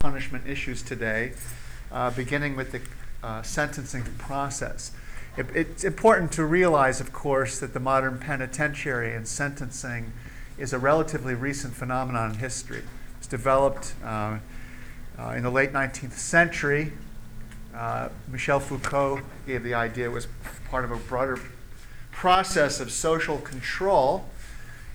punishment issues today, uh, beginning with the uh, sentencing process. It, it's important to realize, of course, that the modern penitentiary and sentencing is a relatively recent phenomenon in history. It's developed uh, uh in the late 19th century. Uh, Michel Foucault gave the idea it was part of a broader process of social control.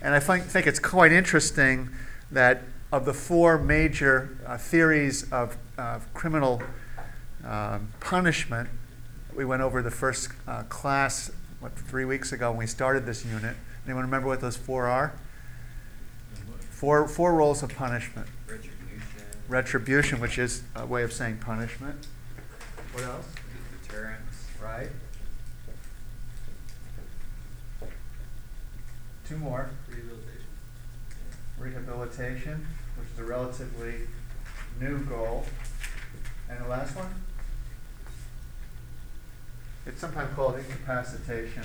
And I think, think it's quite interesting that of the four major uh, theories of uh, criminal um, punishment, we went over the first uh, class, what, three weeks ago when we started this unit. Anyone remember what those four are? Four, four roles of punishment. Retribution. Retribution, which is a way of saying punishment. What else? Deterrence. Right. Two more. Rehabilitation. Rehabilitation, is a relatively new goal. And the last one? It's sometimes called incapacitation.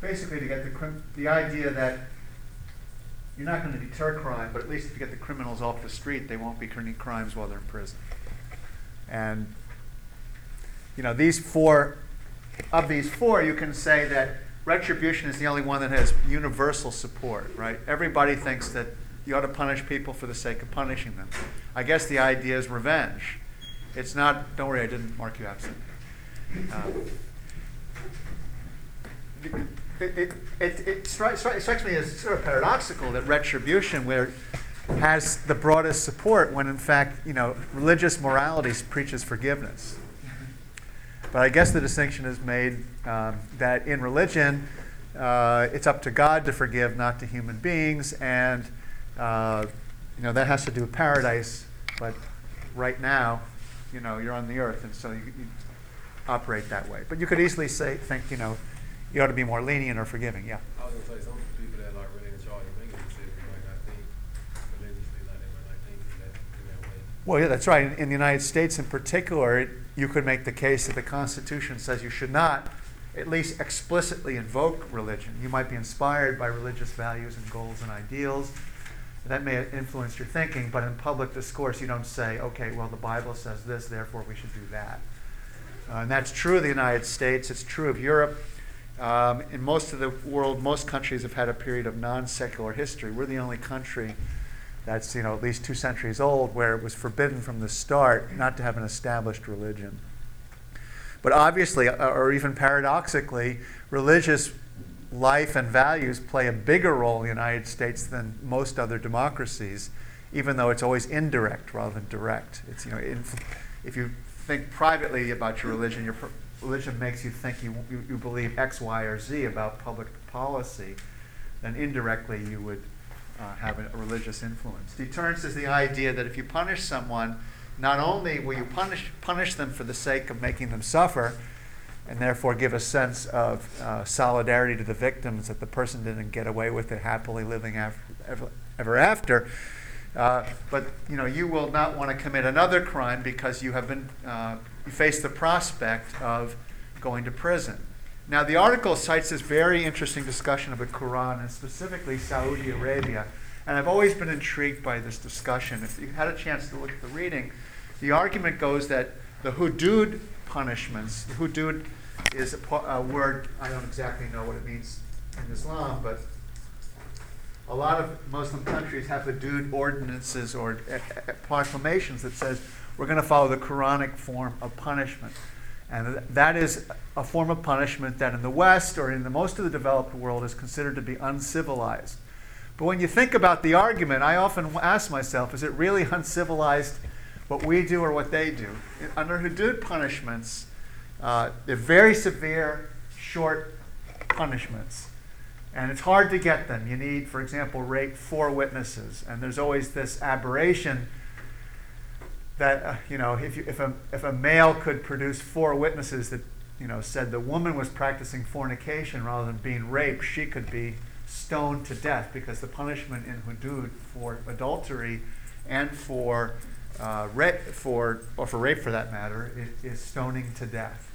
Basically, to get the crim- the idea that you're not going to deter crime, but at least if you get the criminals off the street, they won't be committing crimes while they're in prison. And you know, these four of these four, you can say that retribution is the only one that has universal support, right? Everybody thinks that you ought to punish people for the sake of punishing them. I guess the idea is revenge. It's not, don't worry, I didn't mark you absent. Um, it, it, it, it, strikes, it strikes me as sort of paradoxical that retribution, where has the broadest support when in fact, you know, religious morality preaches forgiveness. But I guess the distinction is made um, that in religion, uh, it's up to God to forgive, not to human beings, and uh, you know that has to do with paradise. But right now, you know, you're on the earth, and so you, you operate that way. But you could easily say, think, you know, you ought to be more lenient or forgiving. Yeah. I was gonna say some people that are really in charge of making decisions might not think religiously, like they might not think in that, in that way. Well, yeah, that's right. In, in the United States, in particular, it, you could make the case that the Constitution says you should not at least explicitly invoke religion. You might be inspired by religious values and goals and ideals. That may influence your thinking, but in public discourse, you don't say, okay, well, the Bible says this, therefore we should do that. Uh, and that's true of the United States, it's true of Europe. Um, in most of the world, most countries have had a period of non secular history. We're the only country that's you know at least two centuries old, where it was forbidden from the start not to have an established religion. But obviously, uh, or even paradoxically, religious life and values play a bigger role in the United States than most other democracies, even though it's always indirect rather than direct. It's you know, if you think privately about your religion, your religion makes you think you, you, you believe X, Y, or Z about public policy, then indirectly you would uh, have a, a religious influence. Deterrence is the idea that if you punish someone, not only will you punish, punish them for the sake of making them suffer, and therefore give a sense of uh, solidarity to the victims that the person didn't get away with it happily living after, ever, ever after. Uh, but you know you will not want to commit another crime because you have been uh, you face the prospect of going to prison. Now, the article cites this very interesting discussion of the Quran and specifically Saudi Arabia. And I've always been intrigued by this discussion. If you had a chance to look at the reading, the argument goes that the hudud punishments, the hudud is a, a word, I don't exactly know what it means in Islam, but a lot of Muslim countries have hudud ordinances or uh, proclamations that says we're going to follow the Quranic form of punishment. And that is a form of punishment that in the West or in the most of the developed world is considered to be uncivilized. But when you think about the argument, I often ask myself, is it really uncivilized what we do or what they do? Under hudud punishments, uh, they're very severe, short punishments. And it's hard to get them. You need, for example, rape, four witnesses. And there's always this aberration that uh, you know if, you, if, a, if a male could produce four witnesses that you know said the woman was practicing fornication rather than being raped, she could be stoned to death because the punishment in hudud for adultery and for uh, rape for or for rape for that matter is, is stoning to death.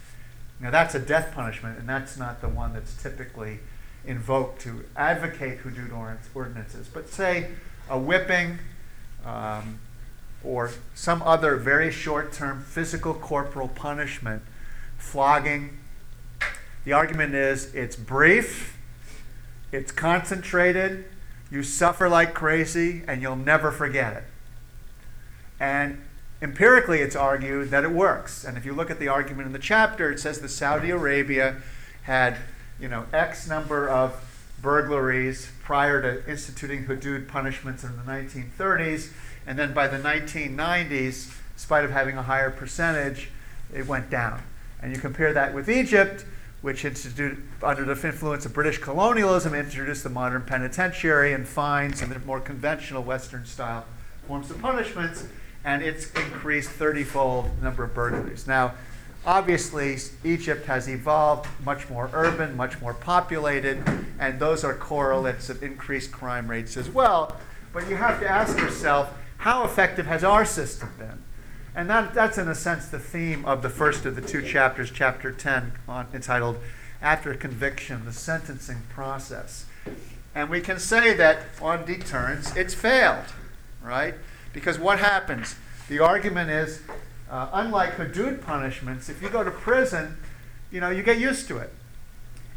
Now that's a death punishment, and that's not the one that's typically invoked to advocate hudud ordinances. But say a whipping. Um, or some other very short term physical corporal punishment, flogging. The argument is it's brief, it's concentrated, you suffer like crazy, and you'll never forget it. And empirically, it's argued that it works. And if you look at the argument in the chapter, it says that Saudi Arabia had, you know, X number of burglaries prior to instituting hudud punishments in the 1930s, and then by the 1990s, in spite of having a higher percentage, it went down. And you compare that with Egypt, which instituted, under the influence of British colonialism, introduced the modern penitentiary and fines and the more conventional Western style forms of punishments, and it's increased 30 fold number of burglaries. Now, obviously, Egypt has evolved much more urban, much more populated, and those are correlates of increased crime rates as well. But you have to ask yourself, how effective has our system been? And that, that's, in a sense, the theme of the first of the two chapters, chapter 10, on, entitled After Conviction, the Sentencing Process. And we can say that on deterrence, it's failed, right? Because what happens? The argument is uh, unlike hudud punishments, if you go to prison, you know, you get used to it.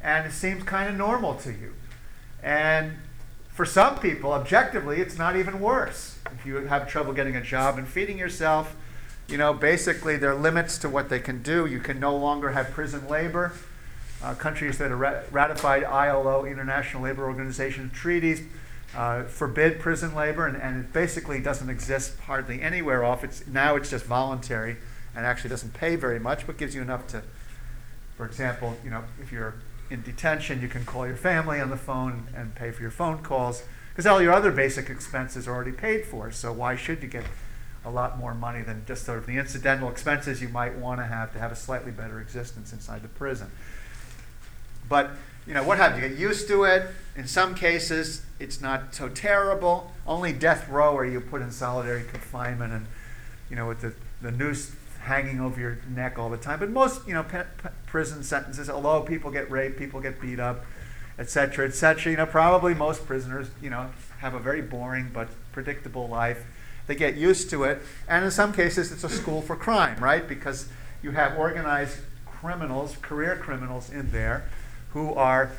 And it seems kind of normal to you. And for some people, objectively, it's not even worse. If you have trouble getting a job and feeding yourself, you know, basically there are limits to what they can do. You can no longer have prison labor. Uh, countries that have ratified ILO, International Labor Organization treaties, uh, forbid prison labor, and, and it basically doesn't exist hardly anywhere off. It's, now it's just voluntary and actually doesn't pay very much, but gives you enough to, for example, you know, if you're in detention, you can call your family on the phone and pay for your phone calls because all your other basic expenses are already paid for. So why should you get a lot more money than just sort of the incidental expenses you might want to have to have a slightly better existence inside the prison. But you know, what have you get used to it? In some cases, it's not so terrible. Only death row are you put in solitary confinement and you know with the, the noose hanging over your neck all the time. But most you know prison sentences, although people get raped, people get beat up, etc., etc. You know, probably most prisoners you know have a very boring but predictable life they get used to it. And in some cases, it's a school for crime, right? Because you have organized criminals, career criminals in there who are,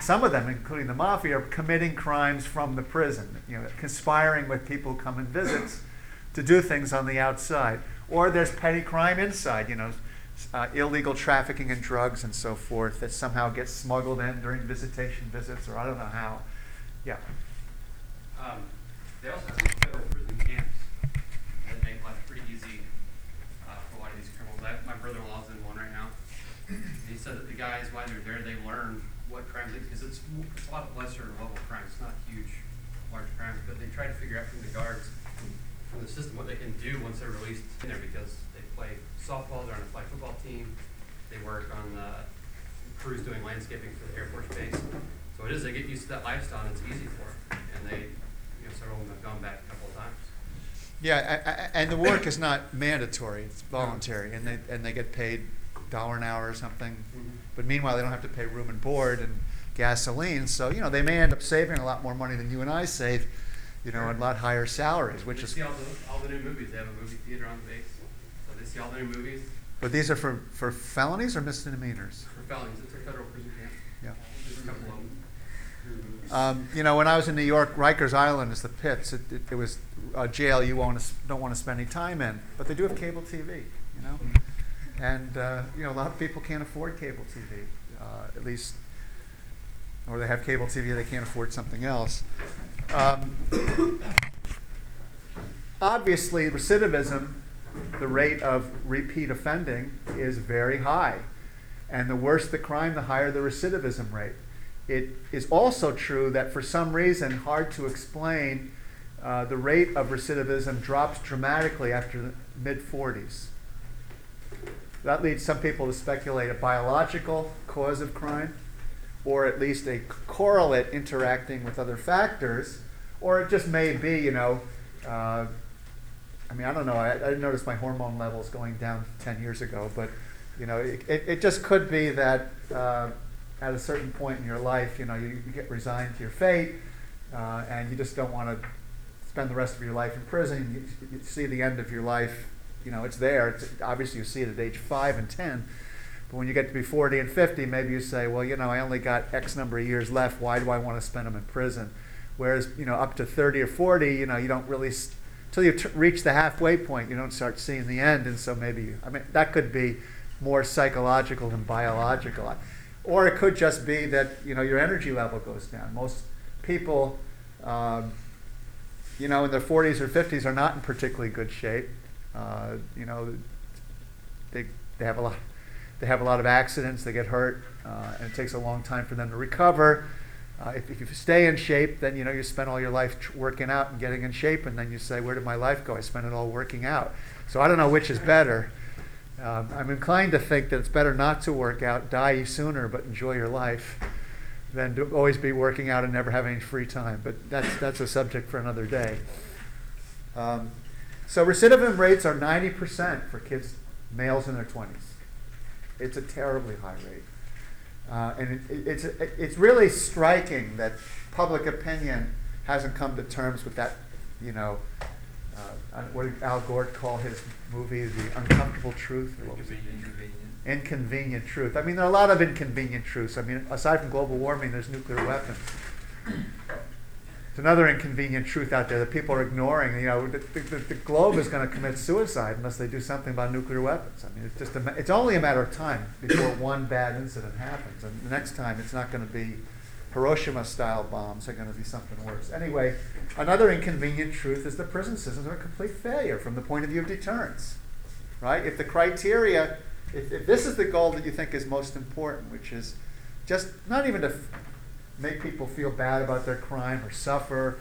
some of them, including the mafia, are committing crimes from the prison, you know, conspiring with people who come and visits to do things on the outside. Or there's petty crime inside, you know, uh, illegal trafficking in drugs and so forth that somehow gets smuggled in during visitation visits, or I don't know how. Yeah. Um, they also have federal prison camps that make life pretty easy uh, for a lot of these criminals. I, my brother-in-law's in one right now. he said that the guys, while they're there, they learn what crimes because it's, it's a lot lesser level crimes. Not huge, large crimes, but they try to figure out from the guards, from the system, what they can do once they're released in there because they play softball, they're on a flag football team, they work on the crews doing landscaping for the Air Force Base. So it is, they get used to that lifestyle and it's easy for them. And they, you know, several of them have gone back a couple of times. Yeah, I, I, and the work is not mandatory; it's voluntary, and they and they get paid dollar an hour or something. Mhm. But meanwhile, they don't have to pay room and board and gasoline, so you know they may end up saving a lot more money than you and I save, you know, and a lot higher salaries, which they is. see all the, all the new movies. They have a movie theater on the base, so they see all the new movies But these are for for felonies or misdemeanors. for felonies. It's a federal prison camp. Yeah. There's a couple of them. Um, you know, when I was in New York, Rikers Island is the pits. It, it, it was a jail you want to, don't want to spend any time in, but they do have cable TV. You know, and uh, you know a lot of people can't afford cable TV, uh, at least, or they have cable TV they can't afford something else. Um, obviously, recidivism, the rate of repeat offending, is very high, and the worse the crime, the higher the recidivism rate. It is also true that for some reason, hard to explain, uh, the rate of recidivism drops dramatically after the mid 40s. That leads some people to speculate a biological cause of crime, or at least a correlate interacting with other factors, or it just may be, you know, uh, I mean, I don't know. I, I didn't notice my hormone levels going down 10 years ago, but, you know, it, it, it just could be that. Uh, at a certain point in your life, you know, you, you get resigned to your fate, uh, and you just don't want to spend the rest of your life in prison, you, you see the end of your life, you know, it's there. It's, obviously, you see it at age five and 10. But when you get to be 40 and 50, maybe you say, well, you know, I only got X number of years left. Why do I want to spend them in prison? Whereas, you know, up to 30 or 40, you know, you don't really, until you t- reach the halfway point, you don't start seeing the end. And so maybe, you, I mean, that could be more psychological than biological. Or it could just be that, you know, your energy level goes down. Most people, um, you know, in their 40s or 50s are not in particularly good shape. Uh, you know, they, they have a lot they have a lot of accidents, they get hurt, uh, and it takes a long time for them to recover. Uh, if, if you stay in shape, then you know you spend all your life tr- working out and getting in shape, and then you say, "Where did my life go? I spent it all working out." So I don't know which is better. Um, I'm inclined to think that it's better not to work out, die sooner, but enjoy your life, than to always be working out and never have any free time. But that's that's a subject for another day. Um, so recidivism rates are 90% for kids, males in their 20s. It's a terribly high rate. Uh, and it, it, it's, it, it's really striking that public opinion hasn't come to terms with that, you know, uh, what did Al Gore call his movie, The Uncomfortable Truth? Or what was it? Inconvenient. Inconvenient truth. I mean, there are a lot of inconvenient truths. I mean, aside from global warming, there's nuclear weapons. Another inconvenient truth out there that people are ignoring. You know, the, the, the globe is going to commit suicide unless they do something about nuclear weapons. I mean, it's just a, it's only a matter of time before one bad incident happens, and the next time it's not going to be Hiroshima-style bombs. They're going to be something worse. Anyway, another inconvenient truth is the prison systems are a complete failure from the point of view of deterrence. Right? If the criteria, if, if this is the goal that you think is most important, which is just not even to make people feel bad about their crime or suffer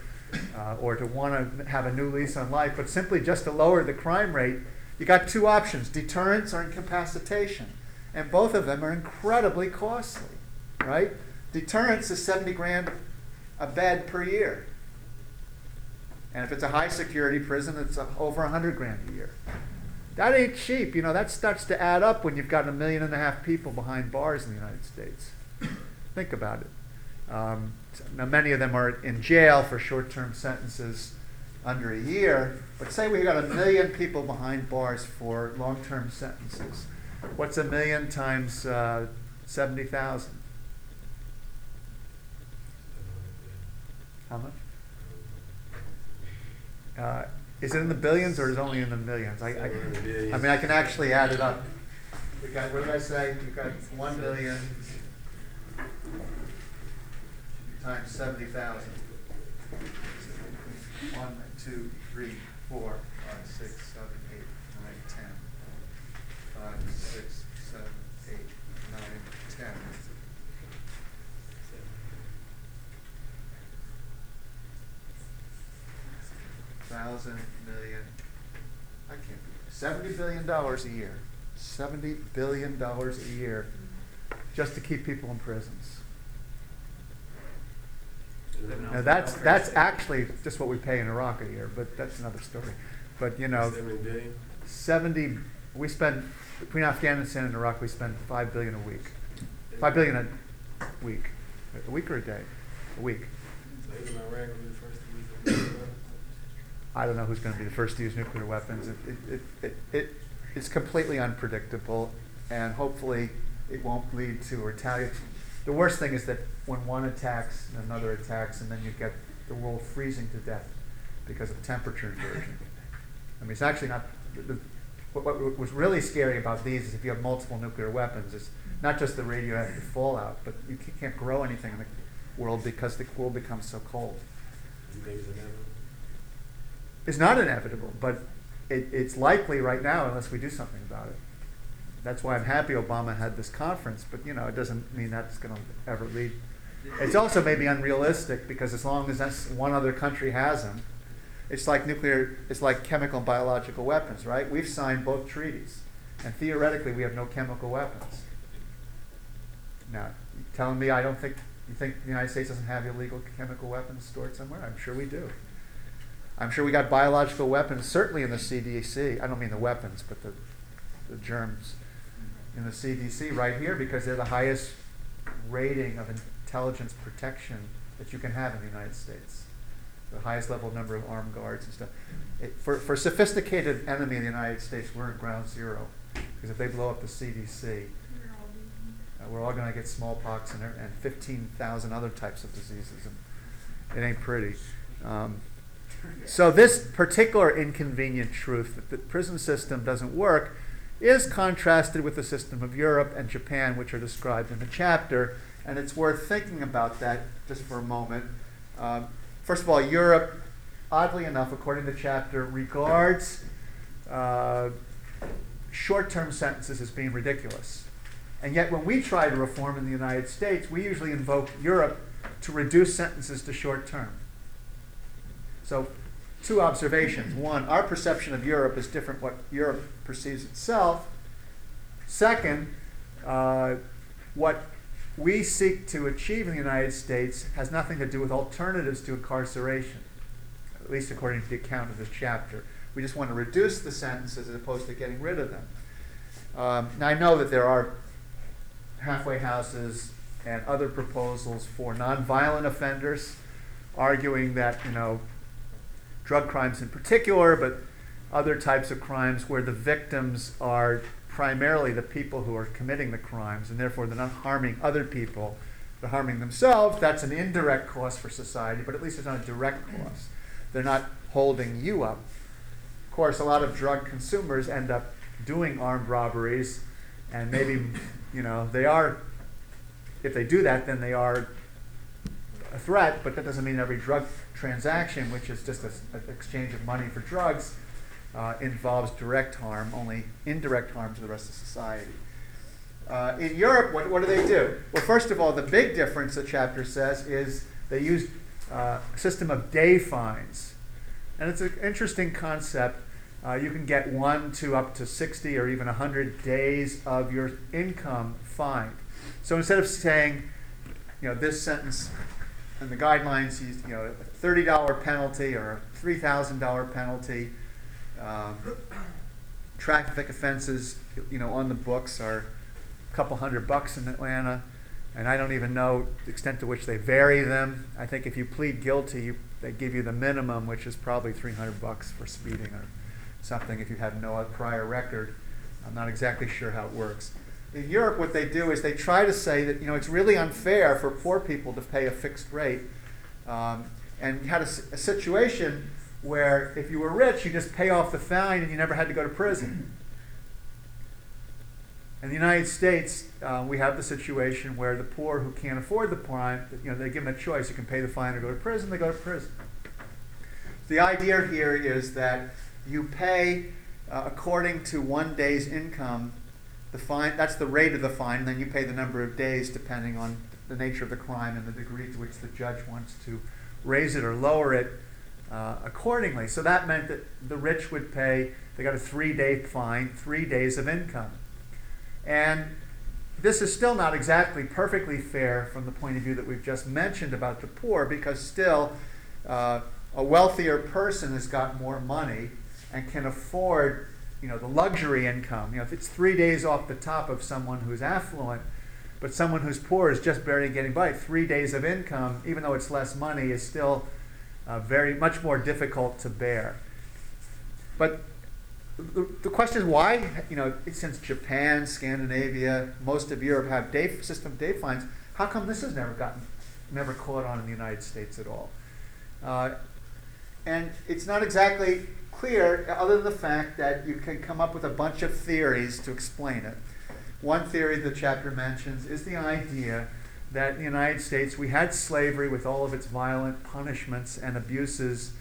uh, or to want to have a new lease on life, but simply just to lower the crime rate, you got two options deterrence or incapacitation. And both of them are incredibly costly, right? Deterrence is 70 grand a bed per year. And if it's a high security prison, it's over 100 grand a year. That ain't cheap. You know, that starts to add up when you've got a million and a half people behind bars in the United States. Think about it. Um, now, many of them are in jail for short term sentences under a year, but say we got a million people behind bars for long term sentences. What's a million times uh, 70,000? How much? Uh, is it in the billions or is it only in the millions? I, I, I mean, I can actually add it up. We got, what did I say? We got one billion times seventy thousand. One, two, three, four, five, six, seven, eight, nine, ten. Five, six, seven, eight, nine, ten. Thousand, million, I can't, seventy billion dollars a year. Seventy billion dollars a year just to keep people in prisons. Now, that's, that's actually just what we pay in Iraq a year, but that's another story. But, you know, Seven billion? 70, we spend, between Afghanistan and Iraq, we spend 5 billion a week. 5 billion a week. A week or a day? A week. So Iraq gonna be the first to use nuclear I don't know who's going to be the first to use nuclear weapons. It, it, it, it, it, it's completely unpredictable, and hopefully it won't lead to retaliation. The worst thing is that when one attacks and another attacks, and then you get the world freezing to death because of temperature inversion. I mean, it's actually not. The, the, what, what was really scary about these is if you have multiple nuclear weapons, it's not just the radioactive fallout, but you can't grow anything in the world because the world becomes so cold. You think it's inevitable? It's not inevitable, but it, it's likely right now unless we do something about it. That's why I'm happy Obama had this conference, but you know, it doesn't mean that's going to ever lead. It's also maybe unrealistic because as long as that's one other country has them, it's like nuclear, it's like chemical and biological weapons, right? We've signed both treaties, and theoretically we have no chemical weapons. Now, telling me I don't think you think the United States doesn't have illegal chemical weapons stored somewhere? I'm sure we do. I'm sure we got biological weapons, certainly in the CDC. I don't mean the weapons, but the, the germs in the CDC right here because they're the highest rating of intelligence protection that you can have in the United States. the highest level number of armed guards and stuff. It, for, for a sophisticated enemy in the United States, we're at ground zero. Because if they blow up the CDC, uh, we're all going to get smallpox and, and 15,000 other types of diseases. And it ain't pretty. Um, so, this particular inconvenient truth that the prison system doesn't work is contrasted with the system of Europe and Japan, which are described in the chapter. And it's worth thinking about that just for a moment. Um, first of all, Europe, oddly enough, according to the chapter, regards uh, short term sentences as being ridiculous. And yet, when we try to reform in the United States, we usually invoke Europe to reduce sentences to short term. So, two observations. One, our perception of Europe is different what Europe perceives itself. Second, uh, what we seek to achieve in the United States has nothing to do with alternatives to incarceration, at least according to the account of this chapter. We just want to reduce the sentences as opposed to getting rid of them. Um, now, I know that there are halfway houses and other proposals for nonviolent offenders, arguing that, you know, drug crimes in particular, but other types of crimes where the victims are primarily the people who are committing the crimes, and therefore they're not harming other people, they're harming themselves. That's an indirect cost for society, but at least it's not a direct cost. They're not holding you up. Of course, a lot of drug consumers end up doing armed robberies, and maybe, you know, they are, if they do that, then they are a threat, but that doesn't mean every drug transaction, which is just an exchange of money for drugs, uh, involves direct harm, only indirect harm to the rest of society. Uh, in Europe, what, what do they do? Well, first of all, the big difference, the chapter says, is they use uh, a system of day fines. And it's an interesting concept. Uh, you can get one to up to 60 or even 100 days of your income fined. So instead of saying, you know, this sentence and the guidelines, you know, a $30 penalty or a $3,000 penalty, um, traffic offenses, you know, on the books are a couple hundred bucks in Atlanta, and I don't even know the extent to which they vary them. I think if you plead guilty, you, they give you the minimum, which is probably 300 bucks for speeding or something if you have no prior record. I'm not exactly sure how it works. In Europe, what they do is they try to say that you know it's really unfair for poor people to pay a fixed rate, um, and you had a, a situation where if you were rich, you just pay off the fine and you never had to go to prison. In the United States, uh, we have the situation where the poor who can't afford the fine, you know, they give them a choice. You can pay the fine or go to prison. They go to prison. The idea here is that you pay uh, according to one day's income. The fine that's the rate of the fine. And then you pay the number of days depending on the nature of the crime and the degree to which the judge wants to raise it or lower it uh, accordingly. So that meant that the rich would pay, they got a three day fine, three days of income. And this is still not exactly perfectly fair from the point of view that we've just mentioned about the poor, because still uh, a wealthier person has got more money and can afford you know, the luxury income. You know, if it's three days off the top of someone who's affluent, but someone who's poor is just barely getting by, three days of income, even though it's less money, is still uh, very much more difficult to bear. But the, the, question is why, you know, since Japan, Scandinavia, most of Europe have day system day fines, how come this has never gotten, never caught on in the United States at all? Uh, and it's not exactly clear, other than the fact that you can come up with a bunch of theories to explain it. One theory the chapter mentions is the idea that in the United States we had slavery with all of its violent punishments and abuses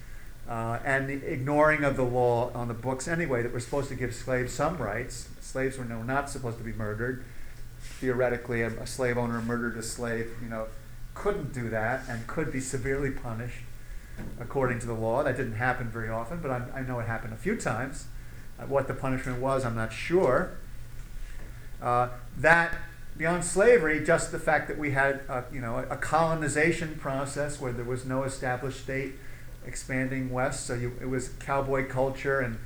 uh, and the ignoring of the law on the books anyway that were supposed to give slaves some rights. Slaves were no, not supposed to be murdered. Theoretically, a, a slave owner murdered a slave, you know, couldn't do that and could be severely punished according to the law. That didn't happen very often, but I, I know it happened a few times. Uh, what the punishment was, I'm not sure. Uh, that beyond slavery, just the fact that we had a, you know, a colonization process where there was no established state expanding west, so you, it was cowboy culture and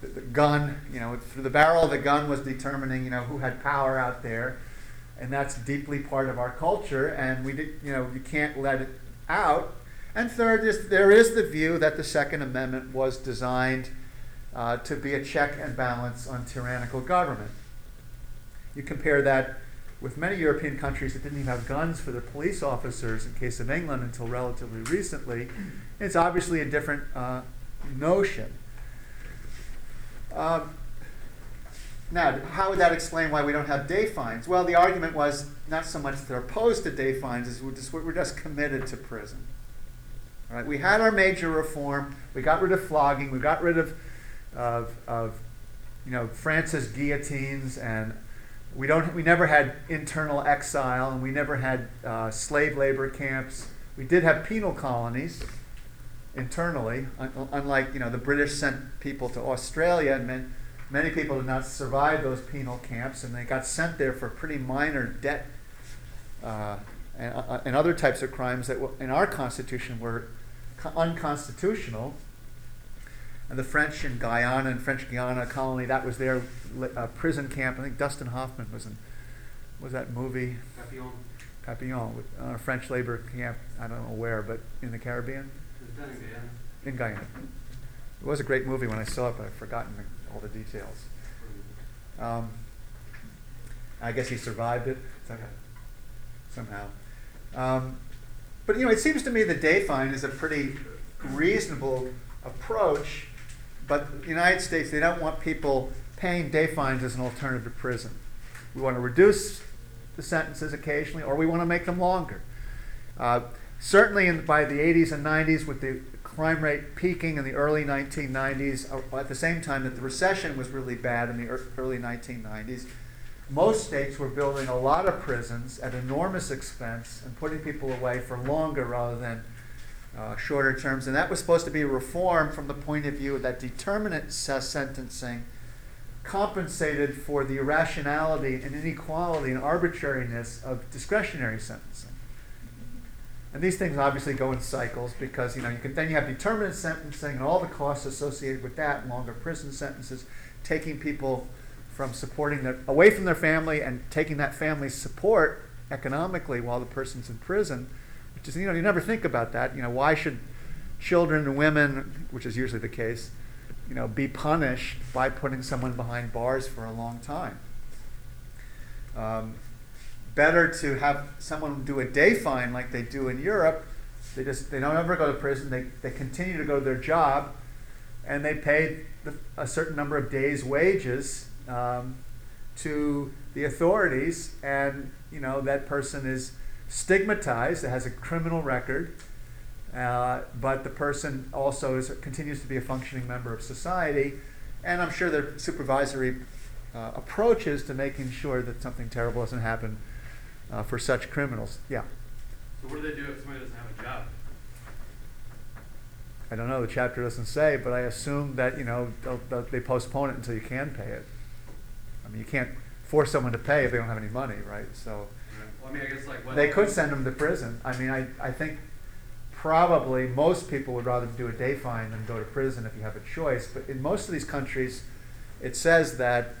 the, the gun, you know, through the barrel of the gun was determining, you know, who had power out there, and that's deeply part of our culture, and we did, you know, you can't let it out. And third, is, there is the view that the Second Amendment was designed uh, to be a check and balance on tyrannical government. You compare that with many European countries that didn't even have guns for their police officers, in case of England, until relatively recently. It's obviously a different uh, notion. Um, now, how would that explain why we don't have day fines? Well, the argument was not so much that they're opposed to day fines as we're just, we're just committed to prison. Right, we had our major reform. We got rid of flogging. We got rid of, of, of you know, France's guillotines, and we don't. We never had internal exile, and we never had uh, slave labor camps. We did have penal colonies internally, un- unlike you know the British sent people to Australia, and meant many people did not survive those penal camps, and they got sent there for pretty minor debt uh, and, uh, and other types of crimes that w- in our Constitution were unconstitutional. And the French in Guyana and French Guiana colony, that was their uh, prison camp. I think Dustin Hoffman was in, was that movie Papillon. Papillon, with, uh, a French labor camp, I don't know where, but in the Caribbean? It was done in Guyana. In Guyana. It was a great movie when I saw it, but I've forgotten the, all the details. Um, I guess he survived it somehow. somehow. Um, but you know, it seems to me the day fine is a pretty reasonable approach. But the United States, they don't want people paying day fines as an alternative to prison. We want to reduce the sentences occasionally, or we want to make them longer. Uh, certainly, in, by the 80s and 90s, with the crime rate peaking in the early 1990s, uh, at the same time that the recession was really bad in the early 1990s, most states were building a lot of prisons at enormous expense and putting people away for longer rather than uh, shorter terms. And that was supposed to be a reform from the point of view that determinate sentencing compensated for the irrationality and inequality and arbitrariness of discretionary sentencing. And these things obviously go in cycles because you know you can then you have determinate sentencing and all the costs associated with that, longer prison sentences, taking people from supporting their away from their family and taking that family's support economically while the person's in prison, which is you know you never think about that. You know why should children and women, which is usually the case, you know, be punished by putting someone behind bars for a long time? Um, better to have someone do a day fine like they do in Europe. They just they don't ever go to prison. They, they continue to go to their job, and they pay a certain number of days' wages um, to the authorities, and you know that person is stigmatized. It has a criminal record, uh, but the person also is continues to be a functioning member of society, and I'm sure there are supervisory uh, approaches to making sure that something terrible doesn't happen uh, for such criminals. Yeah, So what do they do if somebody doesn't have a job? I don't know. The chapter doesn't say, but I assume that you know they postpone it until you can pay it. I mean, you can't force someone to pay if they don't have any money, right? So Well, I mean, I guess like they could send them to prison. I mean, I, I think probably most people would rather do a day fine than go to prison if you have a choice. But in most of these countries, it says that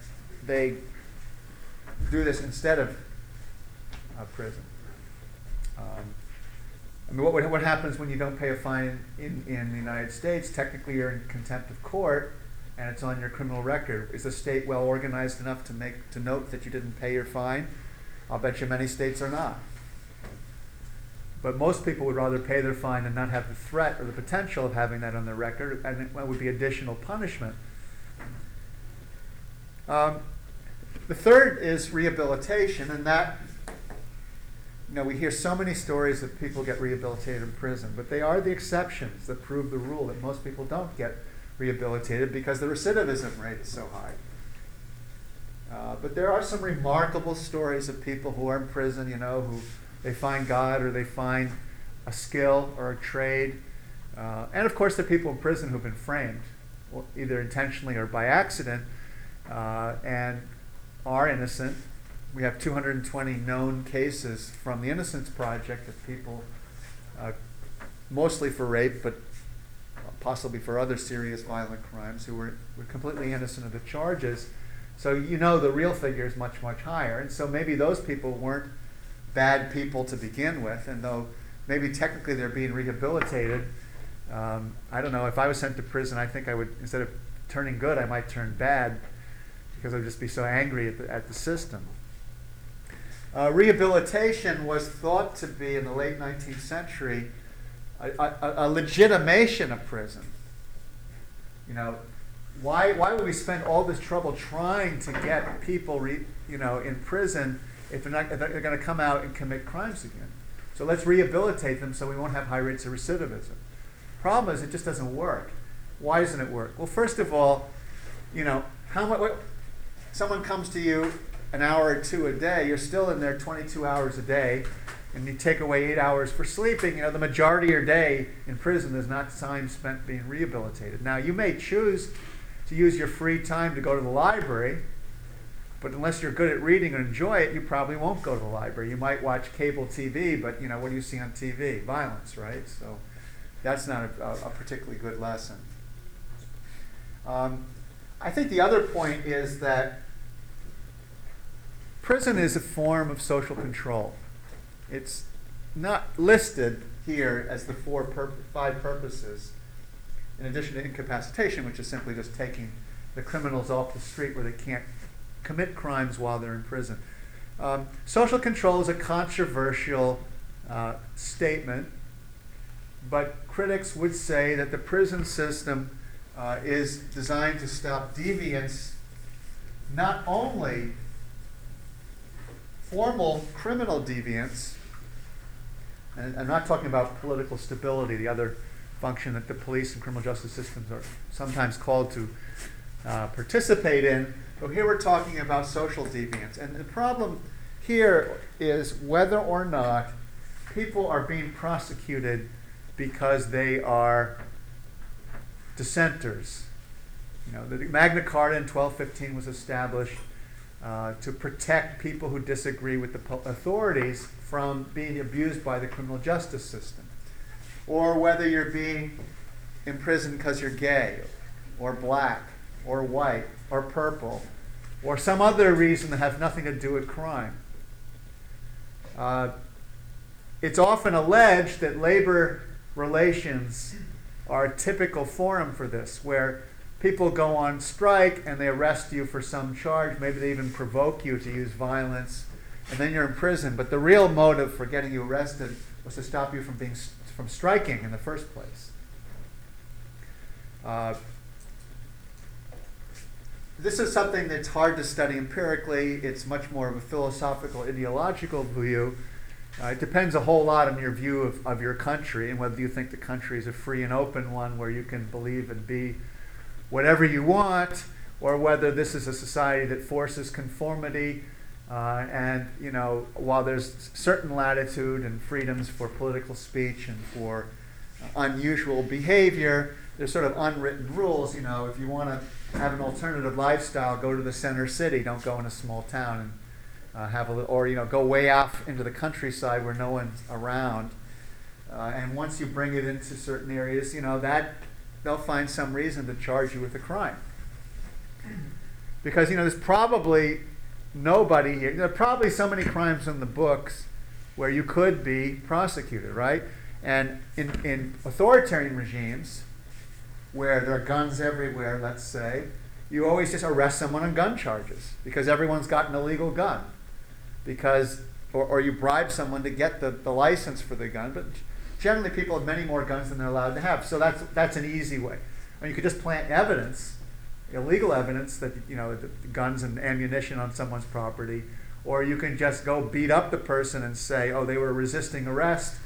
they do this instead of uh, prison. Um, I mean, what, what happens when you don't pay a fine in, in the United States? Technically, you're in contempt of court, and it's on your criminal record. Is the state well organized enough to make to note that you didn't pay your fine? I'll bet you many states are not. But most people would rather pay their fine and not have the threat or the potential of having that on their record, and it would be additional punishment. Um, the third is rehabilitation, and that, you know, we hear so many stories that people get rehabilitated in prison, but they are the exceptions that prove the rule that most people don't get rehabilitated because the recidivism rate is so high. Uh, but there are some remarkable stories of people who are in prison, you know, who they find God or they find a skill or a trade. Uh, and of course, are people in prison who've been framed, either intentionally or by accident, uh, and are innocent. We have 220 known cases from the Innocence Project of people, uh, mostly for rape, but possibly for other serious violent crimes, who were, were completely innocent of the charges. So you know the real figure is much, much higher. And so maybe those people weren't bad people to begin with, and though maybe technically they're being rehabilitated. Um, I don't know. If I was sent to prison, I think I would instead of turning good, I might turn bad because I'd just be so angry at the, at the system. Uh, rehabilitation was thought to be in the late 19th century a, a, legitimation of prison. You know, why, why would we spend all this trouble trying to get people, re, you know, in prison if they're, not, if they're going to come out and commit crimes again? So let's rehabilitate them so we won't have high rates of recidivism. Problem is, it just doesn't work. Why doesn't it work? Well, first of all, you know, how much? What, someone comes to you an hour or two a day, you're still in there 22 hours a day, and you take away eight hours for sleeping. You know, the majority of your day in prison is not time spent being rehabilitated. Now, you may choose to use your free time to go to the library, but unless you're good at reading and enjoy it, you probably won't go to the library. You might watch cable TV, but you know, what do you see on TV? Violence, right? So that's not a, a particularly good lesson. Um, I think the other point is that prison is a form of social control. It's not listed here as the four pur- five purposes, in addition to incapacitation, which is simply just taking the criminals off the street where they can't commit crimes while they're in prison. Um, social control is a controversial uh, statement, but critics would say that the prison system uh, is designed to stop deviance not only formal criminal deviance, and I'm not talking about political stability, the other function that the police and criminal justice systems are sometimes called to uh, participate in, but here we're talking about social deviance. And the problem here is whether or not people are being prosecuted because they are dissenters. You know, the Magna Carta in 1215 was established uh, to protect people who disagree with the authorities from being abused by the criminal justice system. Or whether you're being imprisoned because you're gay, or black, or white, or purple, or some other reason that has nothing to do with crime. Uh, it's often alleged that labor relations are a typical forum for this, where people go on strike and they arrest you for some charge. Maybe they even provoke you to use violence, and then you're in prison. But the real motive for getting you arrested was to stop you from being from striking in the first place. Uh, this is something that's hard to study empirically. It's much more of a philosophical, ideological view. Uh, it depends a whole lot on your view of, of your country and whether you think the country is a free and open one where you can believe and be whatever you want, or whether this is a society that forces conformity. Uh, and you know, while there's certain latitude and freedoms for political speech and for unusual behavior, there's sort of unwritten rules. You know, if you want to have an alternative lifestyle, go to the center city. Don't go in a small town and uh, have a little, or you know, go way off into the countryside where no one's around. Uh, and once you bring it into certain areas, you know that they'll find some reason to charge you with a crime. Because you know, there's probably nobody here. There are probably so many crimes in the books where you could be prosecuted, right? And in, in authoritarian regimes, where there are guns everywhere, let's say, you always just arrest someone on gun charges because everyone's got an illegal gun. Because, or, or you bribe someone to get the, the license for the gun, but generally people have many more guns than they're allowed to have. So that's, that's an easy way. Mean, you could just plant evidence, illegal evidence that, you know, the guns and ammunition on someone's property, or you can just go beat up the person and say, oh, they were resisting arrest.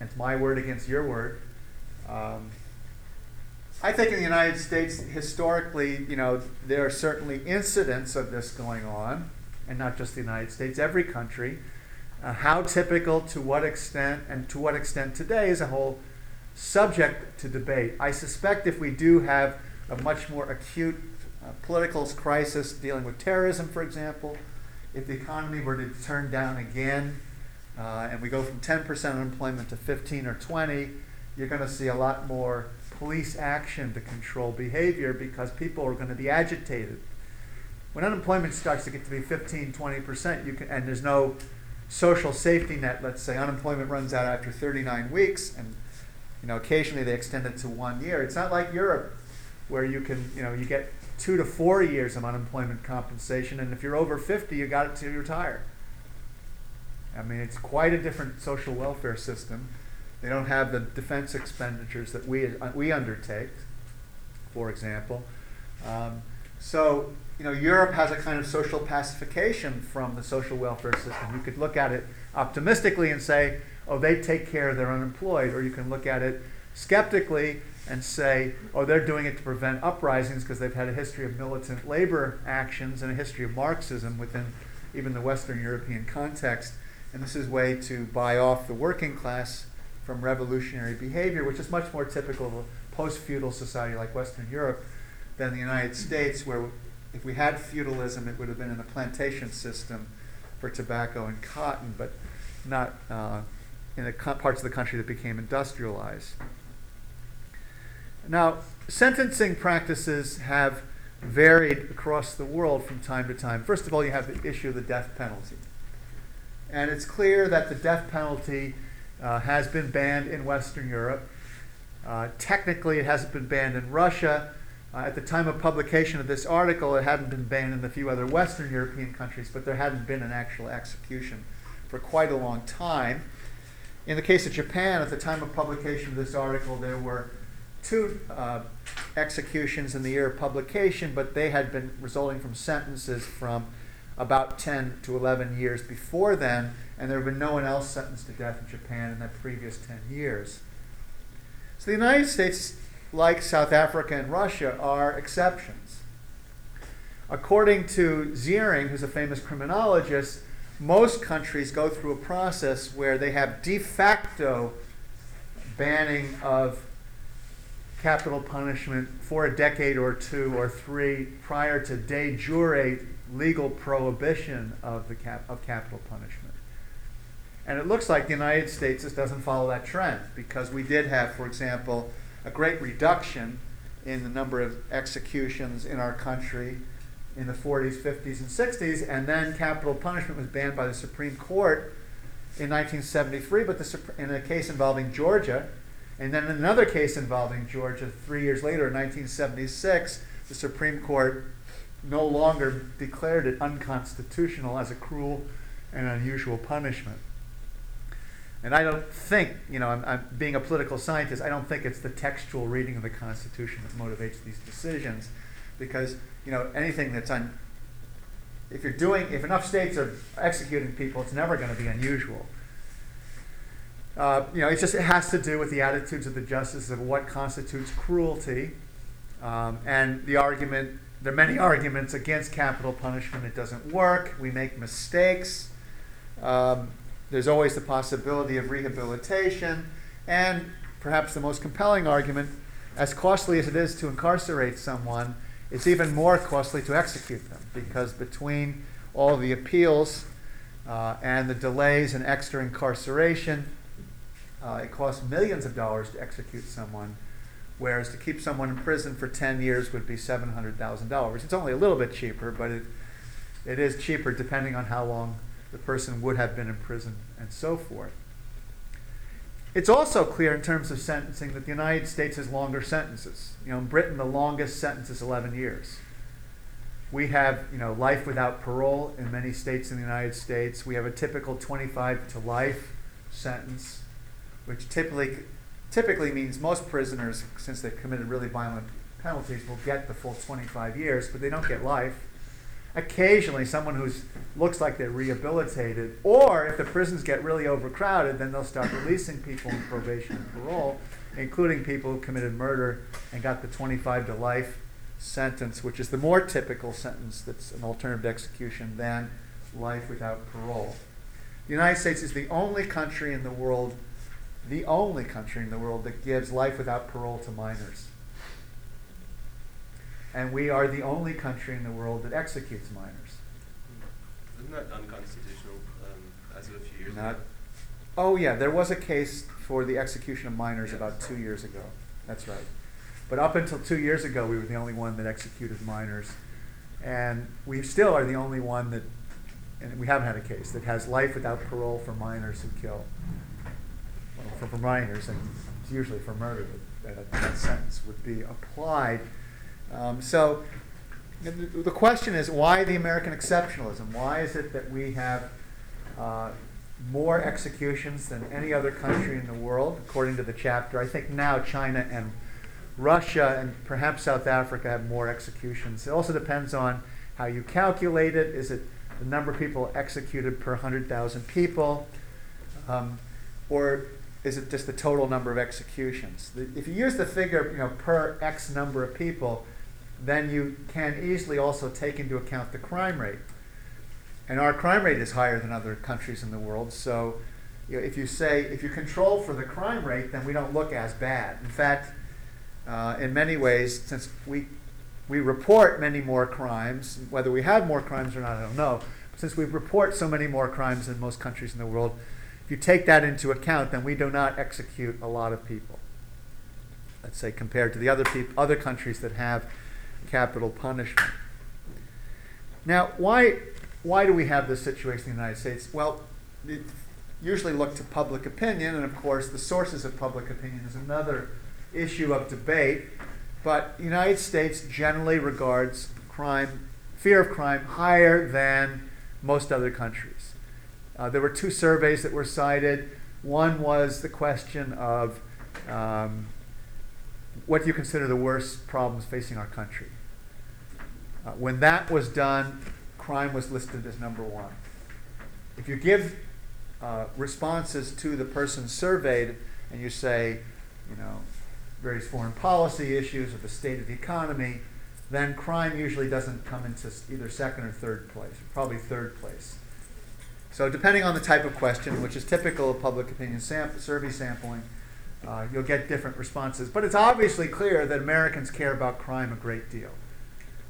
It's my word against your word. Um, I think in the United States, historically, you know, there are certainly incidents of this going on, and not just the United States, every country. Uh, how typical, to what extent, and to what extent today is a whole subject to debate. I suspect if we do have a much more acute uh, political crisis dealing with terrorism, for example, if the economy were to turn down again, uh, and we go from 10% unemployment to 15 or 20, you're going to see a lot more police action to control behavior because people are going to be agitated. When unemployment starts to get to be 15, 20%, you can, and there's no social safety net, let's say unemployment runs out after 39 weeks, and you know occasionally they extend it to one year. It's not like Europe, where you can you know you get two to four years of unemployment compensation, and if you're over 50, you got it till you retire. I mean, it's quite a different social welfare system. They don't have the defense expenditures that we uh, we undertake, for example. Um, so, you know, Europe has a kind of social pacification from the social welfare system. You could look at it optimistically and say, oh, they take care of their unemployed, or you can look at it skeptically and say, oh, they're doing it to prevent uprisings because they've had a history of militant labor actions and a history of Marxism within even the Western European context. And this is a way to buy off the working class from revolutionary behavior, which is much more typical of a post feudal society like Western Europe than the United States, where if we had feudalism, it would have been in a plantation system for tobacco and cotton, but not uh, in the parts of the country that became industrialized. Now, sentencing practices have varied across the world from time to time. First of all, you have the issue of the death penalty. And it's clear that the death penalty uh, has been banned in Western Europe. Uh, technically, it hasn't been banned in Russia. Uh, at the time of publication of this article, it hadn't been banned in a few other Western European countries, but there hadn't been an actual execution for quite a long time. In the case of Japan, at the time of publication of this article, there were two uh, executions in the year of publication, but they had been resulting from sentences from about 10 to 11 years before then, and there had been no one else sentenced to death in Japan in the previous 10 years. So the United States, like South Africa and Russia, are exceptions. According to Zimring, who's a famous criminologist, most countries go through a process where they have de facto banning of capital punishment for a decade or two or three prior to de jure legal prohibition of, the cap- of capital punishment. And it looks like the United States just doesn't follow that trend because we did have, for example, a great reduction in the number of executions in our country in the 40s, 50s, and 60s, and then capital punishment was banned by the Supreme Court in 1973, but the, in a case involving Georgia, and then another case involving Georgia three years later in 1976, the Supreme Court no longer declared it unconstitutional as a cruel and unusual punishment. And I don't think, you know, I'm, I'm, being a political scientist, I don't think it's the textual reading of the Constitution that motivates these decisions, because you know anything that's on. If you're doing, if enough states are executing people, it's never going to be unusual. Uh, you know, it just it has to do with the attitudes of the justices of what constitutes cruelty, um, and the argument. There are many arguments against capital punishment. It doesn't work. We make mistakes. Um, there's always the possibility of rehabilitation, and perhaps the most compelling argument, as costly as it is to incarcerate someone, it's even more costly to execute them because between all the appeals uh, and the delays and extra incarceration, uh, it costs millions of dollars to execute someone, whereas to keep someone in prison for 10 years would be $700,000. It's only a little bit cheaper, but it, it is cheaper depending on how long the person would have been in prison and so forth. It's also clear in terms of sentencing that the United States has longer sentences. You know, in Britain, the longest sentence is 11 years. We have, you know, life without parole in many states in the United States. We have a typical 25 to life sentence which typically typically means most prisoners, since they've committed really violent penalties, will get the full 25 years, but they don't get life. Occasionally, someone who looks like they're rehabilitated, or if the prisons get really overcrowded, then they'll start releasing people on probation and parole, including people who committed murder and got the 25 to life sentence, which is the more typical sentence that's an alternative to execution than life without parole. The United States is the only country in the world the only country in the world that gives life without parole to minors. And we are the only country in the world that executes minors. Isn't that unconstitutional um, as of a few years Not, ago? oh, yeah, there was a case for the execution of minors about two years ago. That's right. But up until two years ago, we were the only one that executed minors. And we still are the only one that and we haven't had a case that has life without parole for minors who kill. Well, for, for minors, and it's usually for murder that, that, that sentence would be applied. Um, so the, question is why the American exceptionalism? Why is it that we have uh, more executions than any other country in the world, according to the chapter? I think now China and Russia and perhaps South Africa have more executions. It also depends on how you calculate it. Is it the number of people executed per 100,000 people? Um, or is it just the total number of executions? The, if you use the figure you know, per X number of people, then you can easily also take into account the crime rate. And our crime rate is higher than other countries in the world. So you know, if you say, if you control for the crime rate, then we don't look as bad. In fact, uh, in many ways, since we, we report many more crimes, whether we have more crimes or not, I don't know. But since we report so many more crimes than most countries in the world, if you take that into account, then we do not execute a lot of people. Let's say compared to the other peop- other countries that have capital punishment. Now, why why do we have this situation in the United States? Well, it usually look to public opinion, and of course, the sources of public opinion is another issue of debate. But the United States generally regards crime, fear of crime, higher than most other countries. Uh, there were two surveys that were cited. One was the question of um, what do you consider the worst problems facing our country? Uh, when that was done, crime was listed as number one. If you give uh, responses to the person surveyed and you say, you know, various foreign policy issues or the state of the economy, then crime usually doesn't come into either second or third place, probably third place. So, depending on the type of question, which is typical of public opinion survey sampling, uh, you'll get different responses. But it's obviously clear that Americans care about crime a great deal.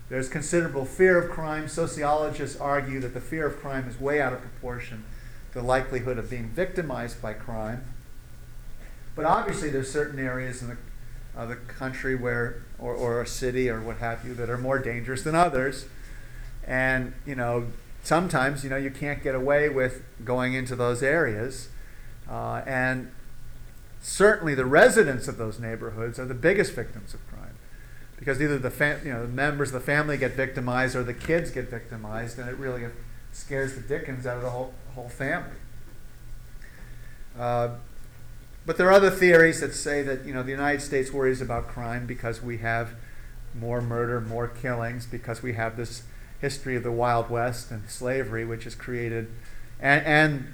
There's considerable fear of crime. Sociologists argue that the fear of crime is way out of proportion to the likelihood of being victimized by crime. But obviously, there's certain areas in the, uh, the country where, or, or a city or what have you, that are more dangerous than others. And, you know, sometimes, you know, you can't get away with going into those areas. Uh, and certainly the residents of those neighborhoods are the biggest victims of crime because either the fam- you know the members of the family get victimized or the kids get victimized, and it really scares the dickens out of the whole whole family. Uh, but there are other theories that say that you know the United States worries about crime because we have more murder, more killings, because we have this history of the Wild West and slavery, which has created, and, and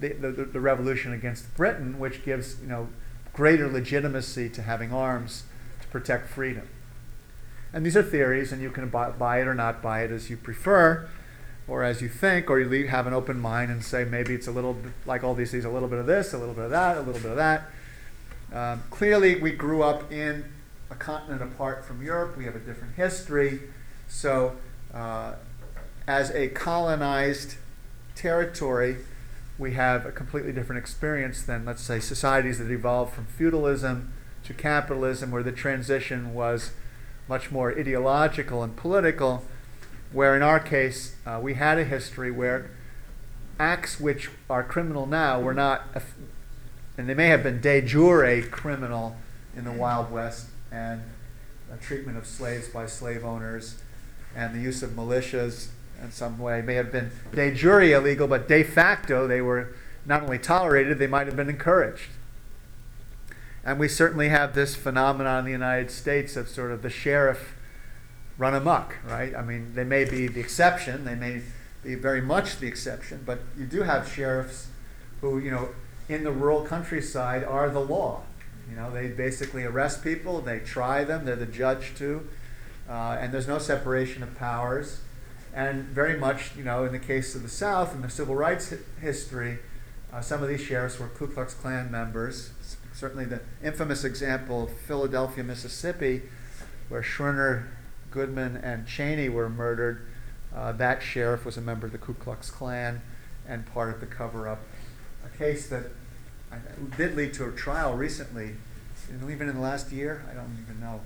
the, the, the revolution against Britain, which gives you know greater legitimacy to having arms to protect freedom. And these are theories, and you can buy, buy, it or not buy it as you prefer, or as you think, or you leave, have an open mind and say maybe it's a little like all these things, a little bit of this, a little bit of that, a little bit of that. Um, clearly, we grew up in a continent apart from Europe. We have a different history. So, uh, as a colonized territory, we have a completely different experience than, let's say, societies that evolved from feudalism to capitalism, where the transition was much more ideological and political, where in our case, uh, we had a history where acts which are criminal now were not, and they may have been de jure criminal in the Wild West, and treatment of slaves by slave owners, and the use of militias in some way may have been de jure illegal, but de facto they were not only tolerated, they might have been encouraged. And we certainly have this phenomenon in the United States of sort of the sheriff run amok, right? I mean, they may be the exception, they may be very much the exception, but you do have sheriffs who, you know, in the rural countryside are the law. You know, they basically arrest people, they try them, they're the judge too, uh, and there's no separation of powers. And very much, you know, in the case of the South, and the civil rights hi- history, uh, some of these sheriffs were Ku Klux Klan members, certainly the infamous example of Philadelphia, Mississippi, where Schwerner, Goodman, and Chaney were murdered. Uh, that sheriff was a member of the Ku Klux Klan and part of the cover up. A case that did lead to a trial recently, even in the last year, I don't even know.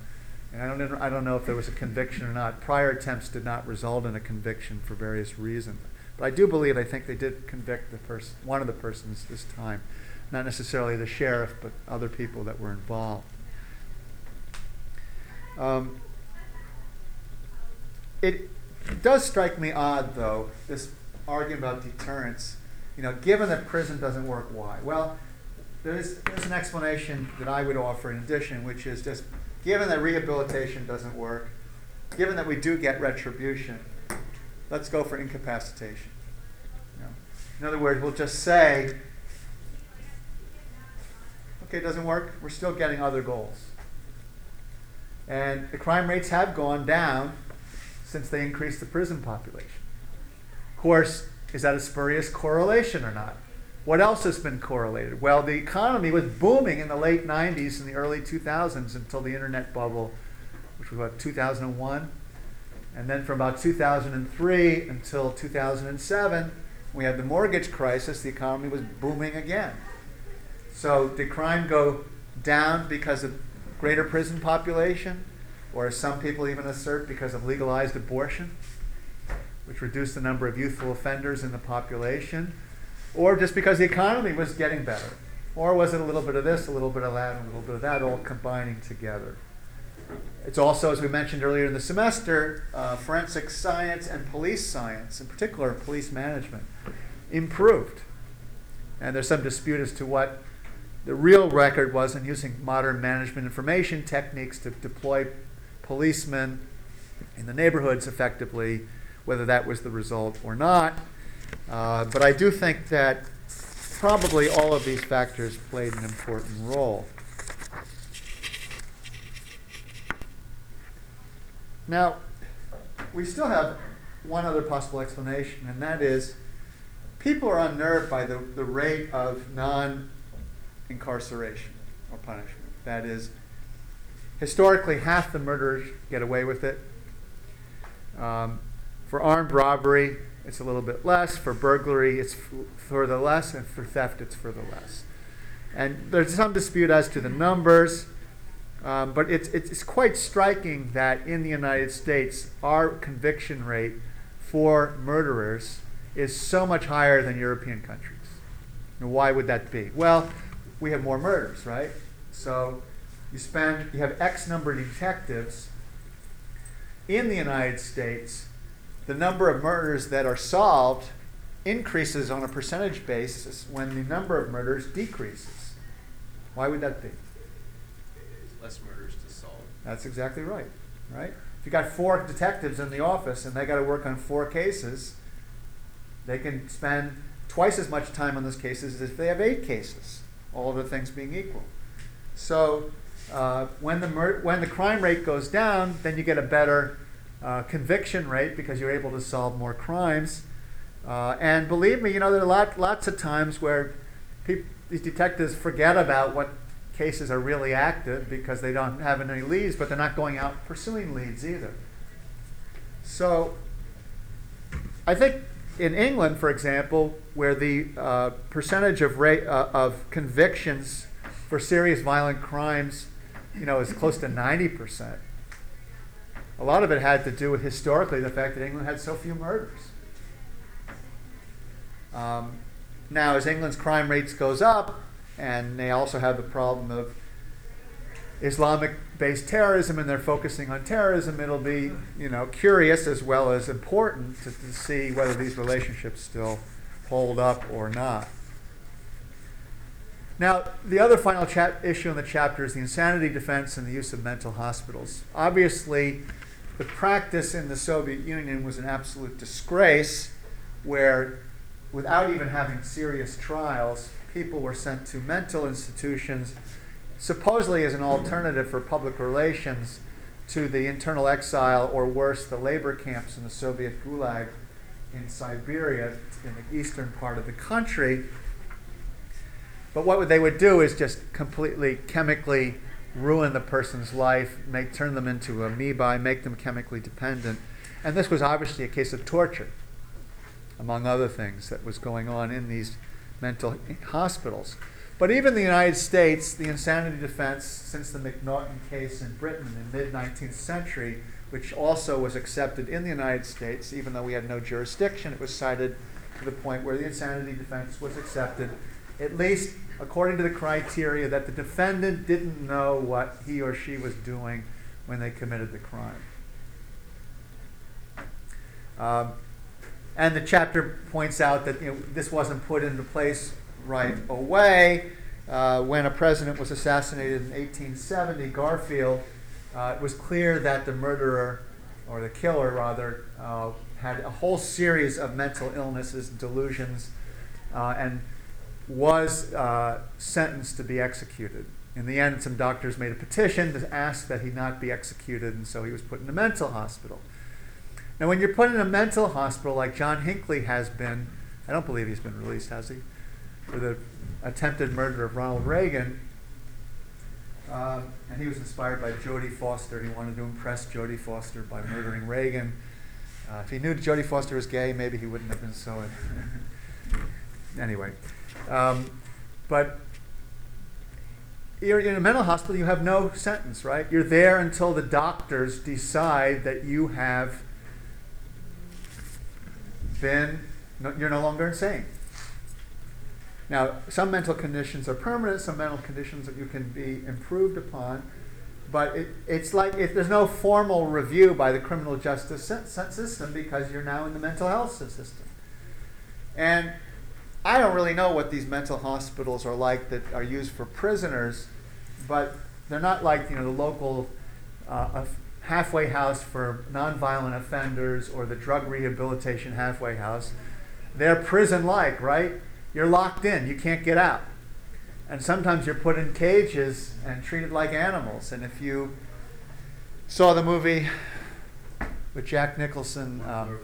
And I don't, I don't know if there was a conviction or not. Prior attempts did not result in a conviction for various reasons. But I do believe, I think they did convict the person, one of the persons this time. Not necessarily the sheriff, but other people that were involved. Um, it does strike me odd, though, this argument about deterrence. You know, given that prison doesn't work, why? Well, there's, there's an explanation that I would offer in addition, which is just given that rehabilitation doesn't work, given that we do get retribution, let's go for incapacitation. You know, in other words, we'll just say, okay, it doesn't work, we're still getting other goals. And the crime rates have gone down since they increased the prison population. Of course, is that a spurious correlation or not? What else has been correlated? Well, the economy was booming in the late 90s and the early 2000s until the internet bubble, which was what, 2001? And then from about 2003 until 2007, we had the mortgage crisis, the economy was booming again. So did crime go down because of greater prison population? Or as some people even assert, because of legalized abortion, which reduced the number of youthful offenders in the population? Or just because the economy was getting better? Or was it a little bit of this, a little bit of that, and a little bit of that, all combining together? It's also, as we mentioned earlier in the semester, uh, forensic science and police science, in particular police management, improved. And there's some dispute as to what the real record was in using modern management information techniques to deploy policemen in the neighborhoods effectively, whether that was the result or not. Uh, but I do think that probably all of these factors played an important role. Now, we still have one other possible explanation, and that is people are unnerved by the, the rate of non incarceration or punishment. That is, historically, half the murderers get away with it. Um, for armed robbery, it's a little bit less. For burglary, it's for the less, and for theft, it's for the less. And there's some dispute as to the numbers, um, but it's, it's quite striking that in the United States, our conviction rate for murderers is so much higher than European countries. And why would that be? Well, we have more murders, right? So you spend, you have X number of detectives in the United States. The number of murders that are solved increases on a percentage basis when the number of murders decreases. Why would that be? Less murders to solve. That's exactly right, right? If you got four detectives in the office and they got to work on four cases, they can spend twice as much time on those cases as if they have eight cases, all other things being equal. So uh, when the when the crime rate goes down, then you get a better uh, conviction rate because you're able to solve more crimes. Uh, and believe me, you know there are lot, lots of times where these detectives forget about what cases are really active because they don't have any leads, but they're not going out pursuing leads either. So I think in England, for example, where the uh, percentage of uh, of convictions for serious violent crimes, you know, is close to ninety percent. A lot of it had to do with historically the fact that England had so few murders. Um, now, as England's crime rates goes up, and they also have the problem of Islamic-based terrorism, and they're focusing on terrorism. It'll be, you know, curious as well as important to, to see whether these relationships still hold up or not. Now, the other final issue in the chapter is the insanity defense and the use of mental hospitals. Obviously, the practice in the Soviet Union was an absolute disgrace, where, without even having serious trials, people were sent to mental institutions supposedly as an alternative for public relations to the internal exile or worse, the labor camps in the Soviet Gulag in Siberia, in the eastern part of the country. But what they would do is just completely chemically ruin the person's life, make turn them into amoebae, make them chemically dependent. And this was obviously a case of torture, among other things that was going on in these mental hospitals. But even the United States, the insanity defense, since the McNaughton case in Britain in mid 19th century, which also was accepted in the United States, even though we had no jurisdiction. It was cited to the point where the insanity defense was accepted, at least according to the criteria that the defendant didn't know what he or she was doing when they committed the crime. Um, and the chapter points out that you know, this wasn't put into place right away. Uh, when a president was assassinated in 1870, Garfield, uh, it was clear that the murderer, or the killer rather, uh, had a whole series of mental illnesses, delusions, uh, and was uh, sentenced to be executed. In the end, some doctors made a petition to ask that he not be executed, and so he was put in a mental hospital. Now, when you're put in a mental hospital like John Hinckley has been, I don't believe he's been released, has he? For the attempted murder of Ronald Reagan. Um, and he was inspired by Jodie Foster. He wanted to impress Jodie Foster by murdering Reagan. Uh, if he knew Jodie Foster was gay, maybe he wouldn't have been so. anyway, um, but you're in a mental hospital. You have no sentence, right? You're there until the doctors decide that you have been, no, you're no longer insane. Now, some mental conditions are permanent, some mental conditions that you can be improved upon, but it, it's like if there's no formal review by the criminal justice system because you're now in the mental health system. And I don't really know what these mental hospitals are like that are used for prisoners, but they're not like you know the local uh, halfway house for nonviolent offenders or the drug rehabilitation halfway house. They're prison like, right? You're locked in, you can't get out. And sometimes you're put in cages and treated like animals. And if you saw the movie with Jack Nicholson, um,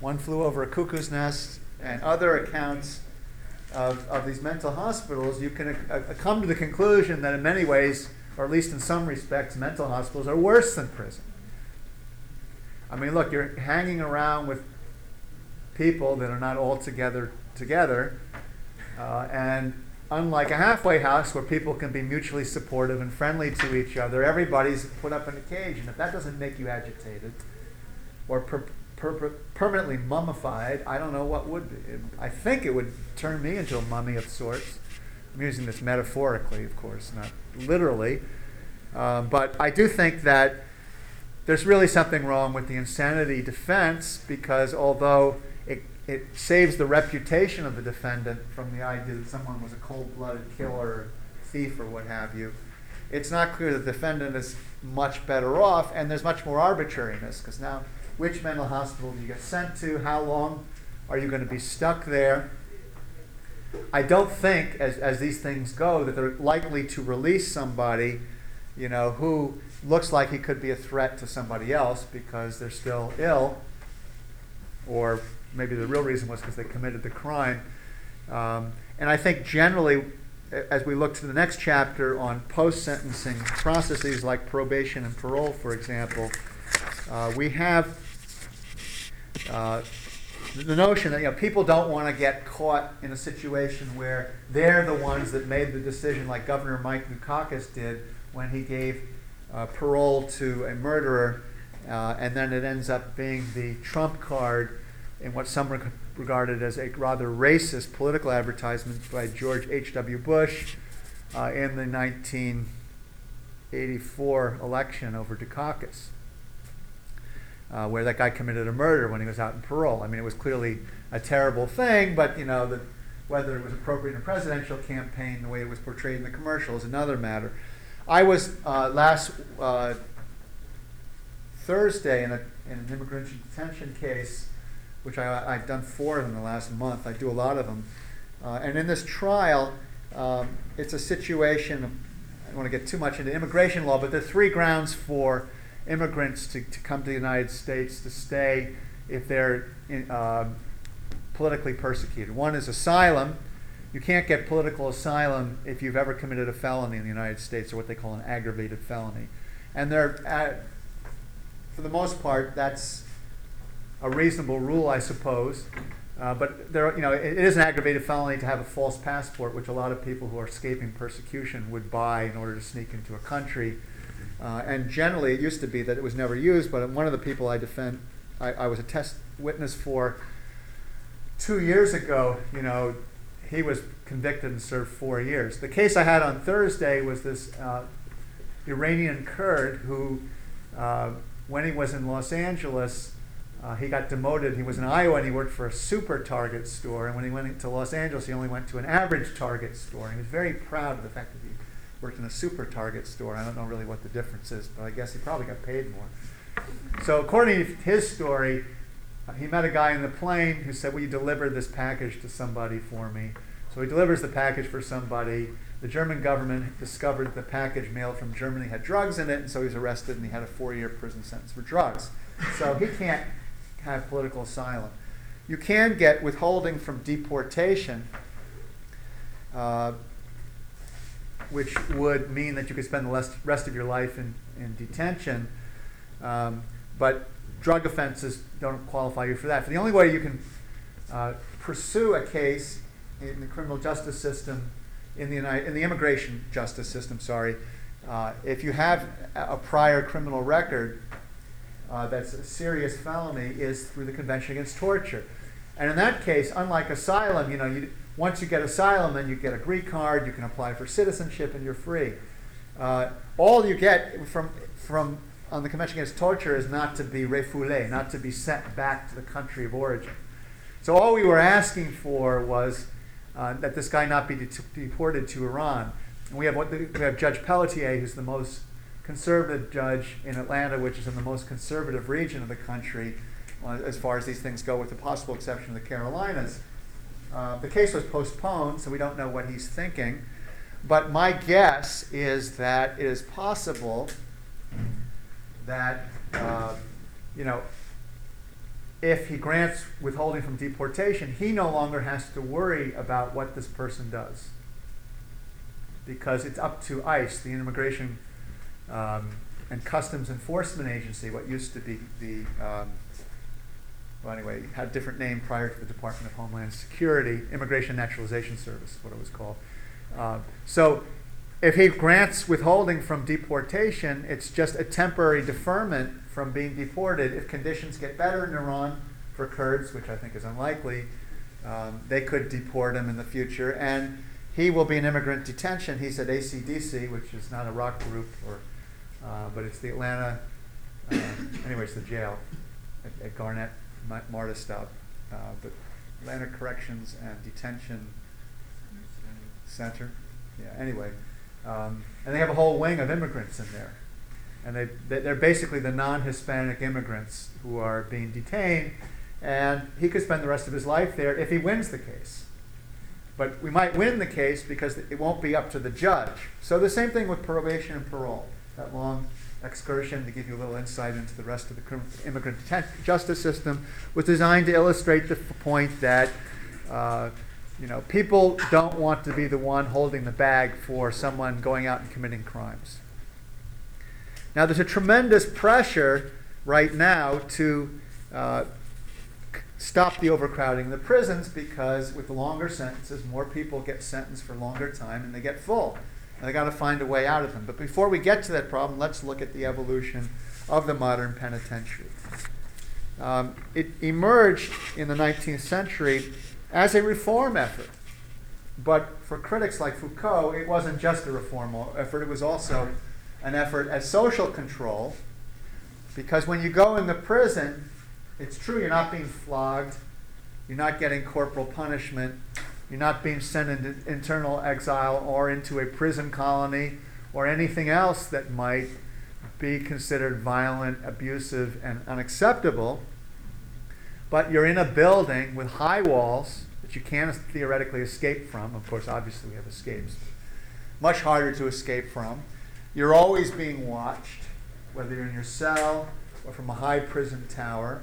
One Flew Over a Cuckoo's Nest, and other accounts of, of these mental hospitals, you can uh, uh, come to the conclusion that in many ways, or at least in some respects, mental hospitals are worse than prison. I mean, look, you're hanging around with people that are not all together uh, and unlike a halfway house where people can be mutually supportive and friendly to each other, everybody's put up in a cage, and if that doesn't make you agitated or per- per- permanently mummified, I don't know what would be. I think it would turn me into a mummy of sorts. I'm using this metaphorically, of course, not literally. Um, but I do think that there's really something wrong with the insanity defense because although it, saves the reputation of the defendant from the idea that someone was a cold blooded killer, thief, or what have you, it's not clear that the defendant is much better off, and there's much more arbitrariness because now which mental hospital do you get sent to? How long are you going to be stuck there? I don't think, as, as these things go, that they're likely to release somebody, you know, who looks like he could be a threat to somebody else because they're still ill, or maybe the real reason was because they committed the crime. Um, and I think generally, as we look to the next chapter on post sentencing processes like probation and parole, for example, uh, we have uh, the notion that you know people don't want to get caught in a situation where they're the ones that made the decision, like Governor Mike Dukakis did when he gave uh, parole to a murderer, uh, and then it ends up being the trump card in what some regarded as a rather racist political advertisement by George H.W. Bush uh, in the 1984 election over Dukakis uh, where that guy committed a murder when he was out in parole. I mean, it was clearly a terrible thing, but you know, the, whether it was appropriate in a presidential campaign, the way it was portrayed in the commercial is another matter. I was uh, last uh, Thursday in, a, in an immigration detention case, which I, have done four in the last month. I do a lot of them. Uh, and in this trial, um, it's a situation, I don't want to get too much into immigration law, but there are three grounds for immigrants to, to come to the United States to stay if they're in, uh, politically persecuted. One is asylum. You can't get political asylum if you've ever committed a felony in the United States, or what they call an aggravated felony. And they're, uh, for the most part, that's a reasonable rule, I suppose. Uh, but there, you know, it, it is an aggravated felony to have a false passport, which a lot of people who are escaping persecution would buy in order to sneak into a country Uh, and generally, it used to be that it was never used, but one of the people I defend, I, I was a test witness for two years ago, you know, he was convicted and served four years. The case I had on Thursday was this uh, Iranian Kurd who, uh, when he was in Los Angeles, uh, he got demoted. He was in Iowa and he worked for a super Target store. And when he went to Los Angeles, he only went to an average Target store. And he was very proud of the fact that he worked in a super Target store. I don't know really what the difference is, but I guess he probably got paid more. So, according to his story, uh, he met a guy in the plane who said, Will you deliver this package to somebody for me? So he delivers the package for somebody. The German government discovered the package mailed from Germany had drugs in it, and so he's arrested and he had a four year prison sentence for drugs. So he can't have political asylum. You can get withholding from deportation, uh, which would mean that you could spend the rest of your life in, in detention. Um, but drug offenses don't qualify you for that. The only way you can uh, pursue a case in the criminal justice system, in the United, in the immigration justice system, sorry, uh, if you have a prior criminal record uh, that's a serious felony, is through the Convention Against Torture. And in that case, unlike asylum, you know, you, once you get asylum, then you get a green card, you can apply for citizenship, and you're free. Uh, all you get from from on the Convention Against Torture is not to be refoulé, not to be sent back to the country of origin. So all we were asking for was uh, that this guy not be deported to Iran. And we have we have Judge Pelletier, who's the most conservative judge in Atlanta, which is in the most conservative region of the country, uh, as far as these things go, with the possible exception of the Carolinas. Uh, the case was postponed, so we don't know what he's thinking. But my guess is that it is possible that, uh, you know, if he grants withholding from deportation, he no longer has to worry about what this person does. Because it's up to ICE, the Immigration um, and Customs Enforcement Agency, what used to be the, um, well, anyway, had a different name prior to the Department of Homeland Security, Immigration Naturalization Service, what it was called. Uh, so if he grants withholding from deportation, it's just a temporary deferment from being deported. If conditions get better in Iran for Kurds, which I think is unlikely, um, they could deport him in the future. And he will be in immigrant detention. He's at ACDC, which is not a rock group, or, uh, but it's the Atlanta, uh, anyway, it's the jail at, at Garnett Ma- Marta stop. Uh, but Atlanta Corrections and Detention Center. Yeah, anyway. Um, and they have a whole wing of immigrants in there. And they, they- they're basically the non Hispanic immigrants who are being detained. And he could spend the rest of his life there if he wins the case. But we might win the case because it won't be up to the judge. So the same thing with probation and parole. That long excursion to give you a little insight into the rest of the immigrant justice system was designed to illustrate the point that uh, you know people don't want to be the one holding the bag for someone going out and committing crimes. Now there's a tremendous pressure right now to uh, stop the overcrowding in the prisons because with longer sentences, more people get sentenced for longer time and they get full. And they got to find a way out of them. But before we get to that problem, let's look at the evolution of the modern penitentiary. Um, it emerged in the 19th century as a reform effort. But for critics like Foucault, it wasn't just a reform effort, it was also an effort at social control. Because when you go in the prison, it's true you're not being flogged, you're not getting corporal punishment, you're not being sent into internal exile or into a prison colony or anything else that might be considered violent, abusive, and unacceptable. But you're in a building with high walls that you can't theoretically escape from. Of course, obviously, we have escapes. Much harder to escape from. You're always being watched, whether you're in your cell or from a high prison tower.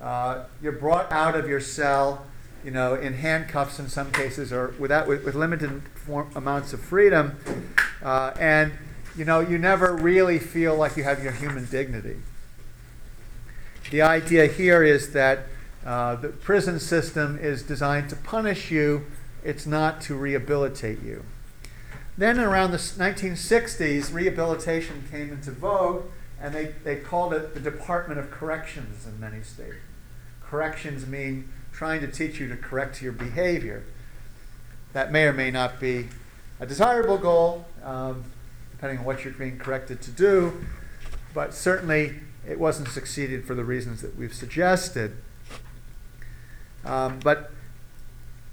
Uh, you're brought out of your cell, you know, in handcuffs in some cases, or without with, with limited form, amounts of freedom, uh, and you know, you never really feel like you have your human dignity. The idea here is that uh, the prison system is designed to punish you; it's not to rehabilitate you. Then around the 1960s, rehabilitation came into vogue, and they, they called it the Department of Corrections in many states. Corrections mean trying to teach you to correct your behavior. That may or may not be a desirable goal, um, depending on what you're being corrected to do, but certainly it wasn't succeeded for the reasons that we've suggested. Um, but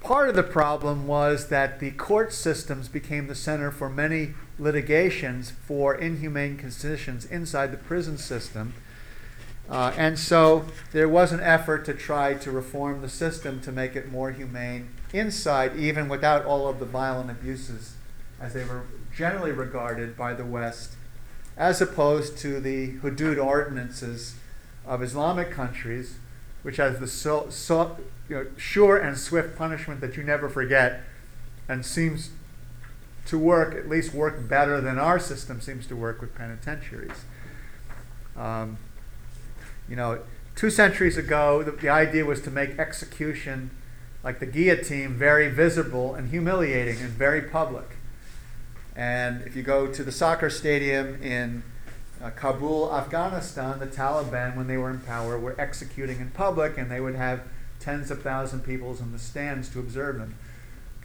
part of the problem was that the court systems became the center for many litigations for inhumane conditions inside the prison system. Uh, and so there was an effort to try to reform the system to make it more humane inside, even without all of the violent abuses as they were generally regarded by the West, as opposed to the hudud ordinances of Islamic countries, which has the so, so, you know, sure and swift punishment that you never forget and seems to work, at least work better than our system seems to work with penitentiaries. Um, you know, two centuries ago, the, the idea was to make execution, like the guillotine, very visible and humiliating and very public. And if you go to the soccer stadium in uh, Kabul, Afghanistan, the Taliban, when they were in power, were executing in public, and they would have tens of thousands of people in the stands to observe them.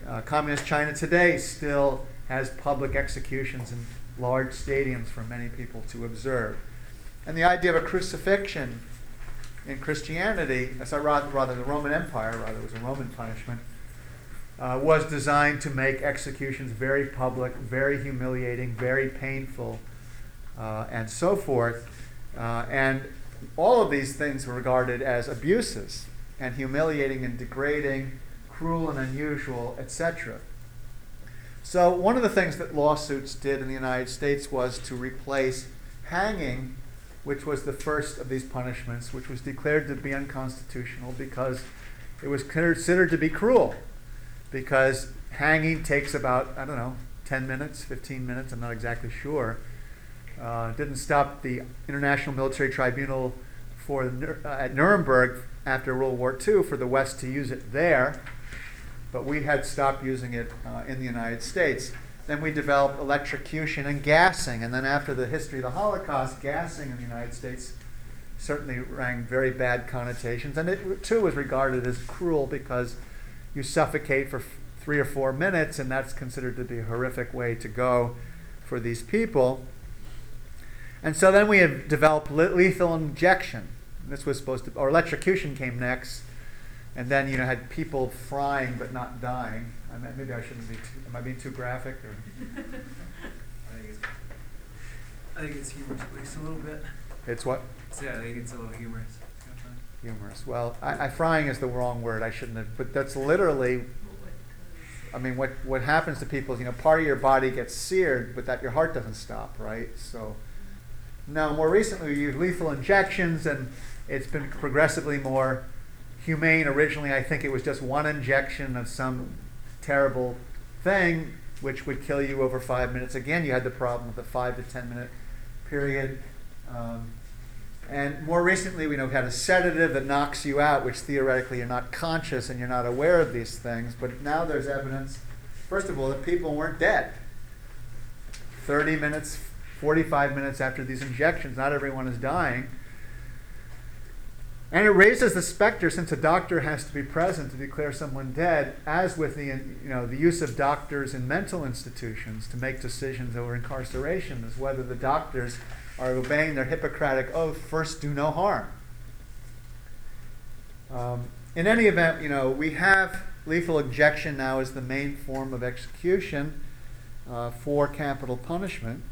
Uh, Communist China today still has public executions in large stadiums for many people to observe. And the idea of a crucifixion in Christianity, sorry, rather, rather the Roman Empire, rather, it was a Roman punishment, uh, was designed to make executions very public, very humiliating, very painful, uh, and so forth. Uh, and all of these things were regarded as abuses and humiliating and degrading, cruel and unusual, etc. So, one of the things that lawsuits did in the United States was to replace hanging, which was the first of these punishments, which was declared to be unconstitutional because it was considered to be cruel. Because hanging takes about, I don't know, 10 minutes, 15 minutes, I'm not exactly sure. Uh, didn't stop the International Military Tribunal for uh, at Nuremberg after World War II for the West to use it there, but we had stopped using it uh, in the United States. Then we developed electrocution and gassing, and then after the history of the Holocaust, gassing in the United States certainly rang very bad connotations, and it too was regarded as cruel because you suffocate for three or four minutes, and that's considered to be a horrific way to go for these people. And so then we have developed lethal injection. This was supposed to, or electrocution came next, and then you know had people frying but not dying. I mean, maybe I shouldn't be. Too, am I being too graphic? Or? I think it's, I think it's humorous, at least a little bit. It's what So yeah, I think it's a little humorous. It's kind of humorous. Well, I, I, frying is the wrong word. I shouldn't have. But that's literally. I mean, what what happens to people is you know part of your body gets seared, but that your heart doesn't stop, right? So. Now, more recently, we use lethal injections, and it's been progressively more humane. Originally, I think it was just one injection of some terrible thing which would kill you over five minutes. Again, you had the problem of the five to ten minute period. Um, and more recently, we know we had a sedative that knocks you out, which theoretically you're not conscious and you're not aware of these things. But now there's evidence, first of all, that people weren't dead. 30 minutes, 45 minutes after these injections, not everyone is dying. And it raises the specter, since a doctor has to be present to declare someone dead, as with the, you know, the use of doctors in mental institutions to make decisions over incarceration, is whether the doctors are obeying their Hippocratic oath, first do no harm. Um, in any event, you know, we have lethal injection now as the main form of execution uh, for capital punishment,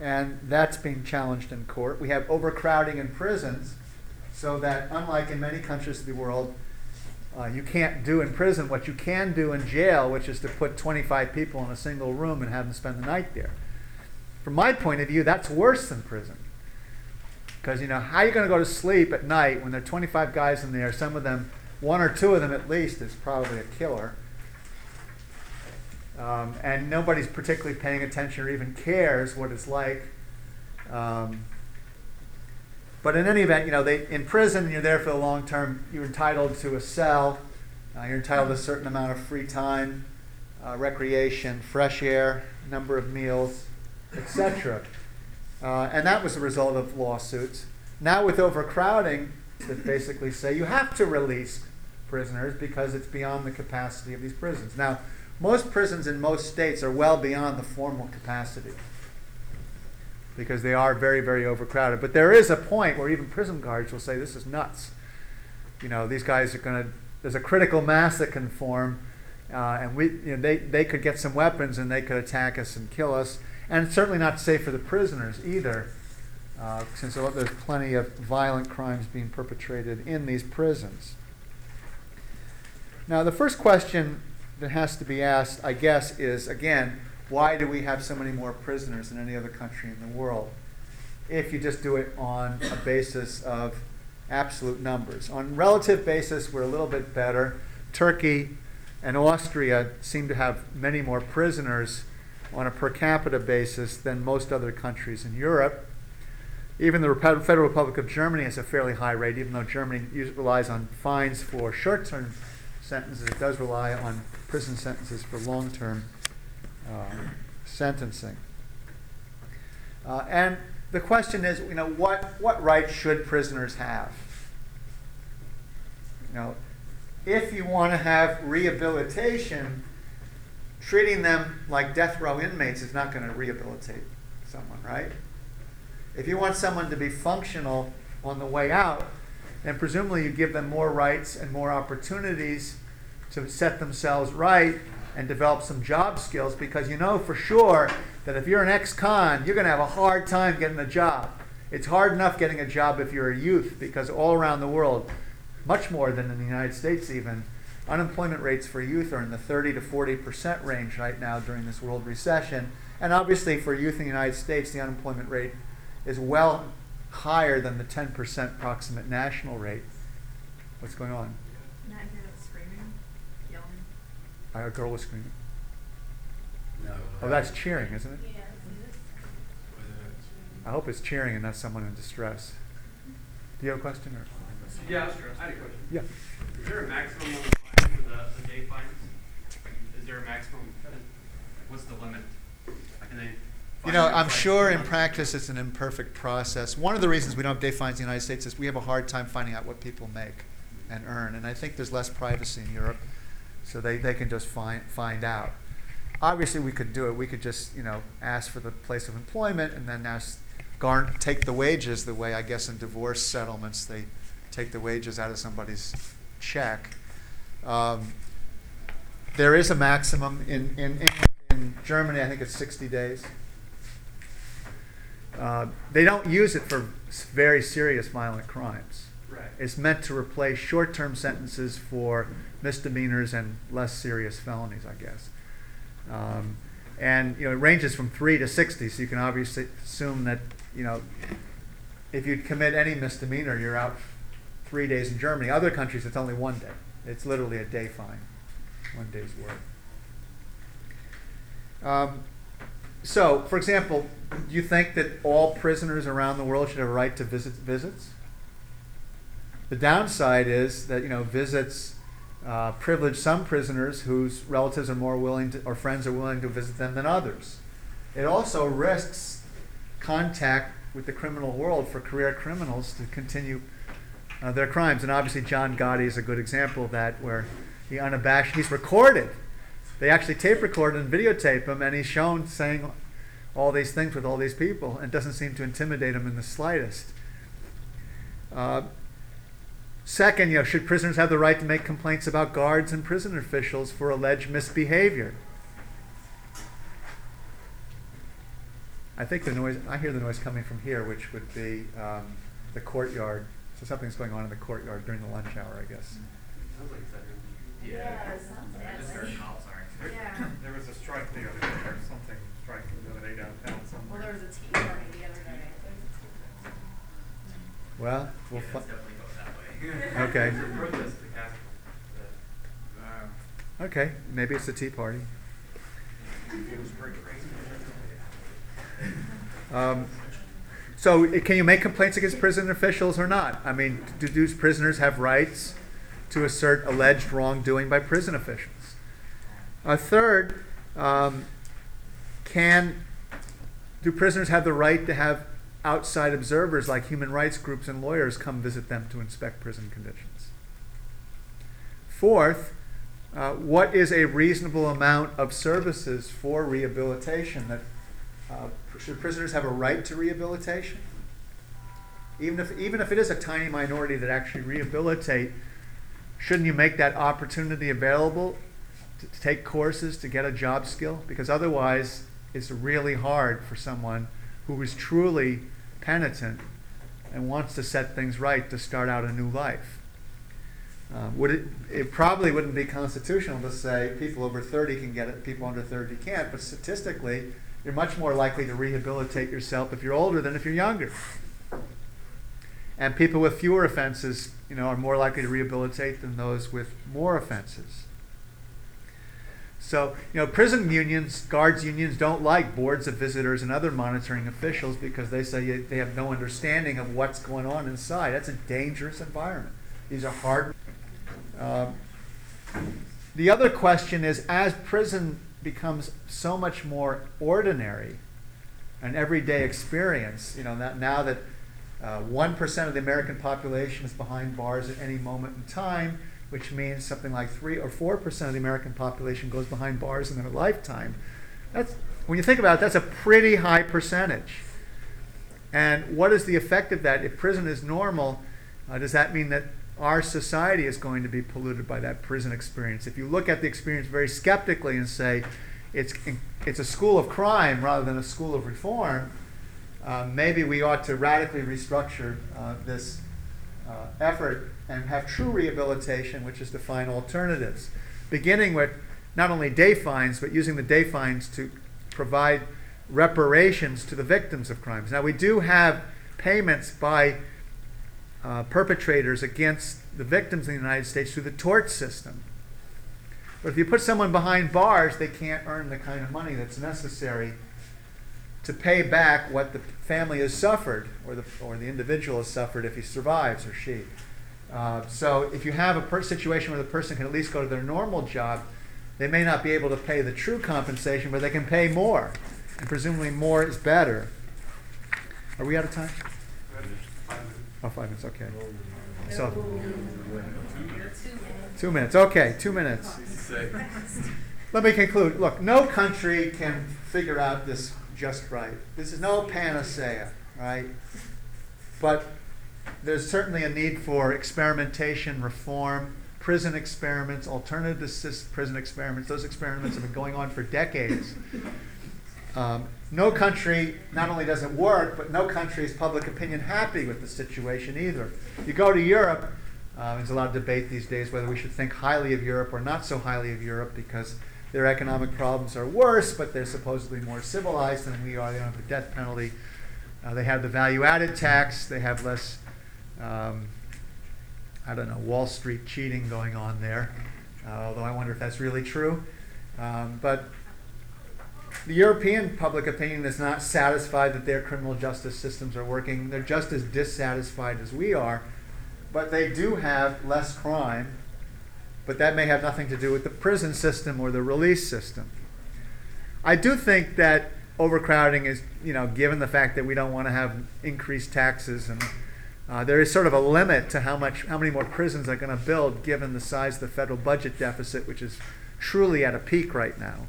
and that's being challenged in court. We have overcrowding in prisons, so that unlike in many countries of the world, uh, you can't do in prison what you can do in jail, which is to put 25 people in a single room and have them spend the night there. From my point of view, that's worse than prison. Because, you know, how are you going to go to sleep at night when there are 25 guys in there, some of them, one or two of them at least, is probably a killer. Um, and nobody's particularly paying attention or even cares what it's like. Um, but in any event, you know, they, in prison, you're there for the long term. You're entitled to a cell. Uh, you're entitled to a certain amount of free time. uh, recreation, fresh air, number of meals, etc. Uh, and that was the result of lawsuits. Now, with overcrowding, that basically say you have to release prisoners because it's beyond the capacity of these prisons. Now, most prisons in most states are well beyond the formal capacity because they are very, very overcrowded. But there is a point where even prison guards will say, This is nuts. You know, these guys are going to, there's a critical mass that can form, uh, and we, you know, they, they could get some weapons and they could attack us and kill us. And it's certainly not safe for the prisoners either, uh, since there's plenty of violent crimes being perpetrated in these prisons. Now, the first question that has to be asked, I guess, is again, why do we have so many more prisoners than any other country in the world? If you just do it on a basis of absolute numbers. On relative basis, we're a little bit better. Turkey and Austria seem to have many more prisoners on a per capita basis than most other countries in Europe. Even the Federal Republic of Germany has a fairly high rate, even though Germany relies on fines for short term sentences, it does rely on prison sentences for long term sentencing. Uh, and the question is, you know, what, what rights should prisoners have? You know, if you want to have rehabilitation, treating them like death row inmates is not going to rehabilitate someone, right? If you want someone to be functional on the way out, then presumably you give them more rights and more opportunities to set themselves right and develop some job skills because you know for sure that if you're an ex con, you're going to have a hard time getting a job. It's hard enough getting a job if you're a youth because all around the world, much more than in the United States even, unemployment rates for youth are in the 30 to 40 percent range right now during this world recession. And obviously, for youth in the United States, the unemployment rate is well higher than the 10 percent approximate national rate. What's going on? Not hear that screaming, yelling. A girl was screaming. No. Oh, that's cheering, isn't it? Yeah. I hope it's cheering and not someone in distress. Do you have a question or? Yeah, sure. I had a question. Yeah. Is there a maximum on the fine for the, the day fines? Is there a maximum, what's the limit? Can they? You know, I'm sure in practice it's an imperfect process. One of the reasons we don't have day fines in the United States is we have a hard time finding out what people make and earn. And I think there's less privacy in Europe, so they, they can just find, find out. Obviously, we could do it. We could just, you know, ask for the place of employment and then ask, garn, take the wages the way I guess in divorce settlements they take the wages out of somebody's check. Um, there is a maximum in, in, in, in Germany, I think it's 60 days. Uh, they don't use it for very serious violent crimes. Right. It's meant to replace short term sentences for misdemeanors and less serious felonies, I guess. Um, and you know, it ranges from three to 60, so you can obviously assume that you know, if you commit any misdemeanor, you're out three days in Germany. Other countries, it's only one day. It's literally a day fine, one day's work. Um, so, for example, do you think that all prisoners around the world should have a right to visit visits? The downside is that you know visits uh, privilege some prisoners whose relatives are more willing to, or friends are willing to visit them than others. It also risks contact with the criminal world for career criminals to continue uh, their crimes. And obviously, John Gotti is a good example of that, where he unabashed, he's recorded. They actually tape record and videotape him, and he's shown saying all these things with all these people, and doesn't seem to intimidate him in the slightest. Uh, second, you know, should prisoners have the right to make complaints about guards and prison officials for alleged misbehavior? I think the noise, I hear the noise coming from here, which would be um, the courtyard. So something's going on in the courtyard during the lunch hour, I guess. Sounds like it's that room. Yeah, I just heard nasty. Yeah. There was a strike the other day, or something striking the other day downtown Well, there was a tea party the other day. Well, we'll Yeah, Okay. It's a protest to Casper. Uh, okay, maybe it's a tea party. Um, so, can you make complaints against prison officials or not? I mean, do, do prisoners have rights to assert alleged wrongdoing by prison officials? A third, um, can do prisoners have the right to have outside observers like human rights groups and lawyers come visit them to inspect prison conditions? Fourth, uh, what is a reasonable amount of services for rehabilitation? That uh, should prisoners have a right to rehabilitation? Even if even if it is a tiny minority that actually rehabilitate, shouldn't you make that opportunity available to, to take courses to get a job skill? Because otherwise, it's really hard for someone who is truly penitent and wants to set things right to start out a new life. Uh, would it, it probably wouldn't be constitutional to say people over 30 can get it, people under 30 can't, but statistically, you're much more likely to rehabilitate yourself if you're older than if you're younger. And people with fewer offenses, you know, are more likely to rehabilitate than those with more offenses. So, you know, prison unions, guards unions don't like boards of visitors and other monitoring officials because they say they have no understanding of what's going on inside. That's a dangerous environment. These are hard. Um, the other question is as prison becomes so much more ordinary, an everyday experience, you know, now that uh, 1% of the American population is behind bars at any moment in time, which means something like 3 or 4% of the American population goes behind bars in their lifetime. That's, when you think about it, that's a pretty high percentage. And what is the effect of that? If prison is normal, uh, does that mean that our society is going to be polluted by that prison experience? If you look at the experience very skeptically and say it's, it's a school of crime rather than a school of reform, uh, maybe we ought to radically restructure uh, this uh, effort and have true rehabilitation, which is to find alternatives, beginning with not only day fines, but using the day fines to provide reparations to the victims of crimes. Now, we do have payments by uh, perpetrators against the victims in the United States through the tort system. But if you put someone behind bars, they can't earn the kind of money that's necessary to pay back what the family has suffered or the, or the individual has suffered if he survives or she. Uh, so if you have a per- situation where the person can at least go to their normal job, they may not be able to pay the true compensation, but they can pay more. And presumably more is better. Are we out of time? Oh, five minutes, okay. So, two minutes, okay, two minutes. Let me conclude. Look, no country can figure out this just right. This is no panacea, right? But there's certainly a need for experimentation, reform, prison experiments, alternative prison experiments. Those experiments have been going on for decades. Um, no country not only does it work, but no country is public opinion happy with the situation either. You go to Europe, uh, there's a lot of debate these days whether we should think highly of Europe or not so highly of Europe because their economic problems are worse, but they're supposedly more civilized than we are. They don't have the death penalty. Uh, they have the value added tax. They have less, um, I don't know, Wall Street cheating going on there. Uh, although I wonder if that's really true. Um, but the European public opinion is not satisfied that their criminal justice systems are working. They're just as dissatisfied as we are. But they do have less crime but that may have nothing to do with the prison system or the release system. I do think that overcrowding is, you know, given the fact that we don't want to have increased taxes and uh, there is sort of a limit to how much, how many more prisons are going to build, given the size of the federal budget deficit, which is truly at a peak right now.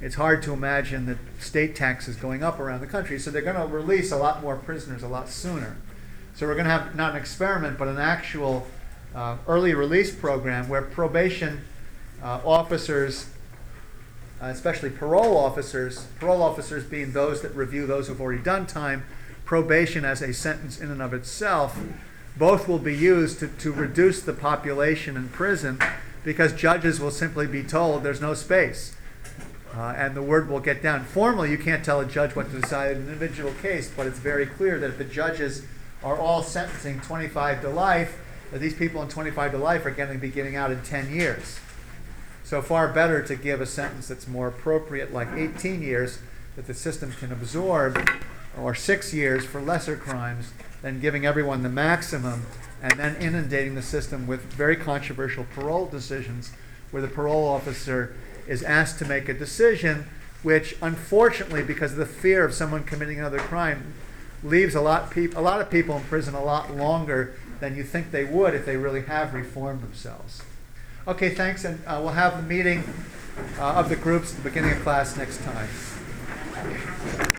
It's hard to imagine that state taxes going up around the country, so they're going to release a lot more prisoners a lot sooner. So we're going to have not an experiment, but an actual uh, early release program where probation uh, officers, uh, especially parole officers, parole officers being those that review those who've already done time, probation as a sentence in and of itself, both will be used to, to reduce the population in prison because judges will simply be told there's no space. Uh, and the word will get down. Formally, you can't tell a judge what to decide in an individual case, but it's very clear that if the judges are all sentencing 25 to life, that these people in 25 to life are going to be getting out in 10 years. So far better to give a sentence that's more appropriate, like 18 years, that the system can absorb, or six years for lesser crimes, than giving everyone the maximum and then inundating the system with very controversial parole decisions where the parole officer is asked to make a decision, which unfortunately, because of the fear of someone committing another crime, leaves a lot peop- a lot of people in prison a lot longer than you think they would if they really have reformed themselves. Okay, thanks, and uh, we'll have the meeting uh, of the groups at the beginning of class next time.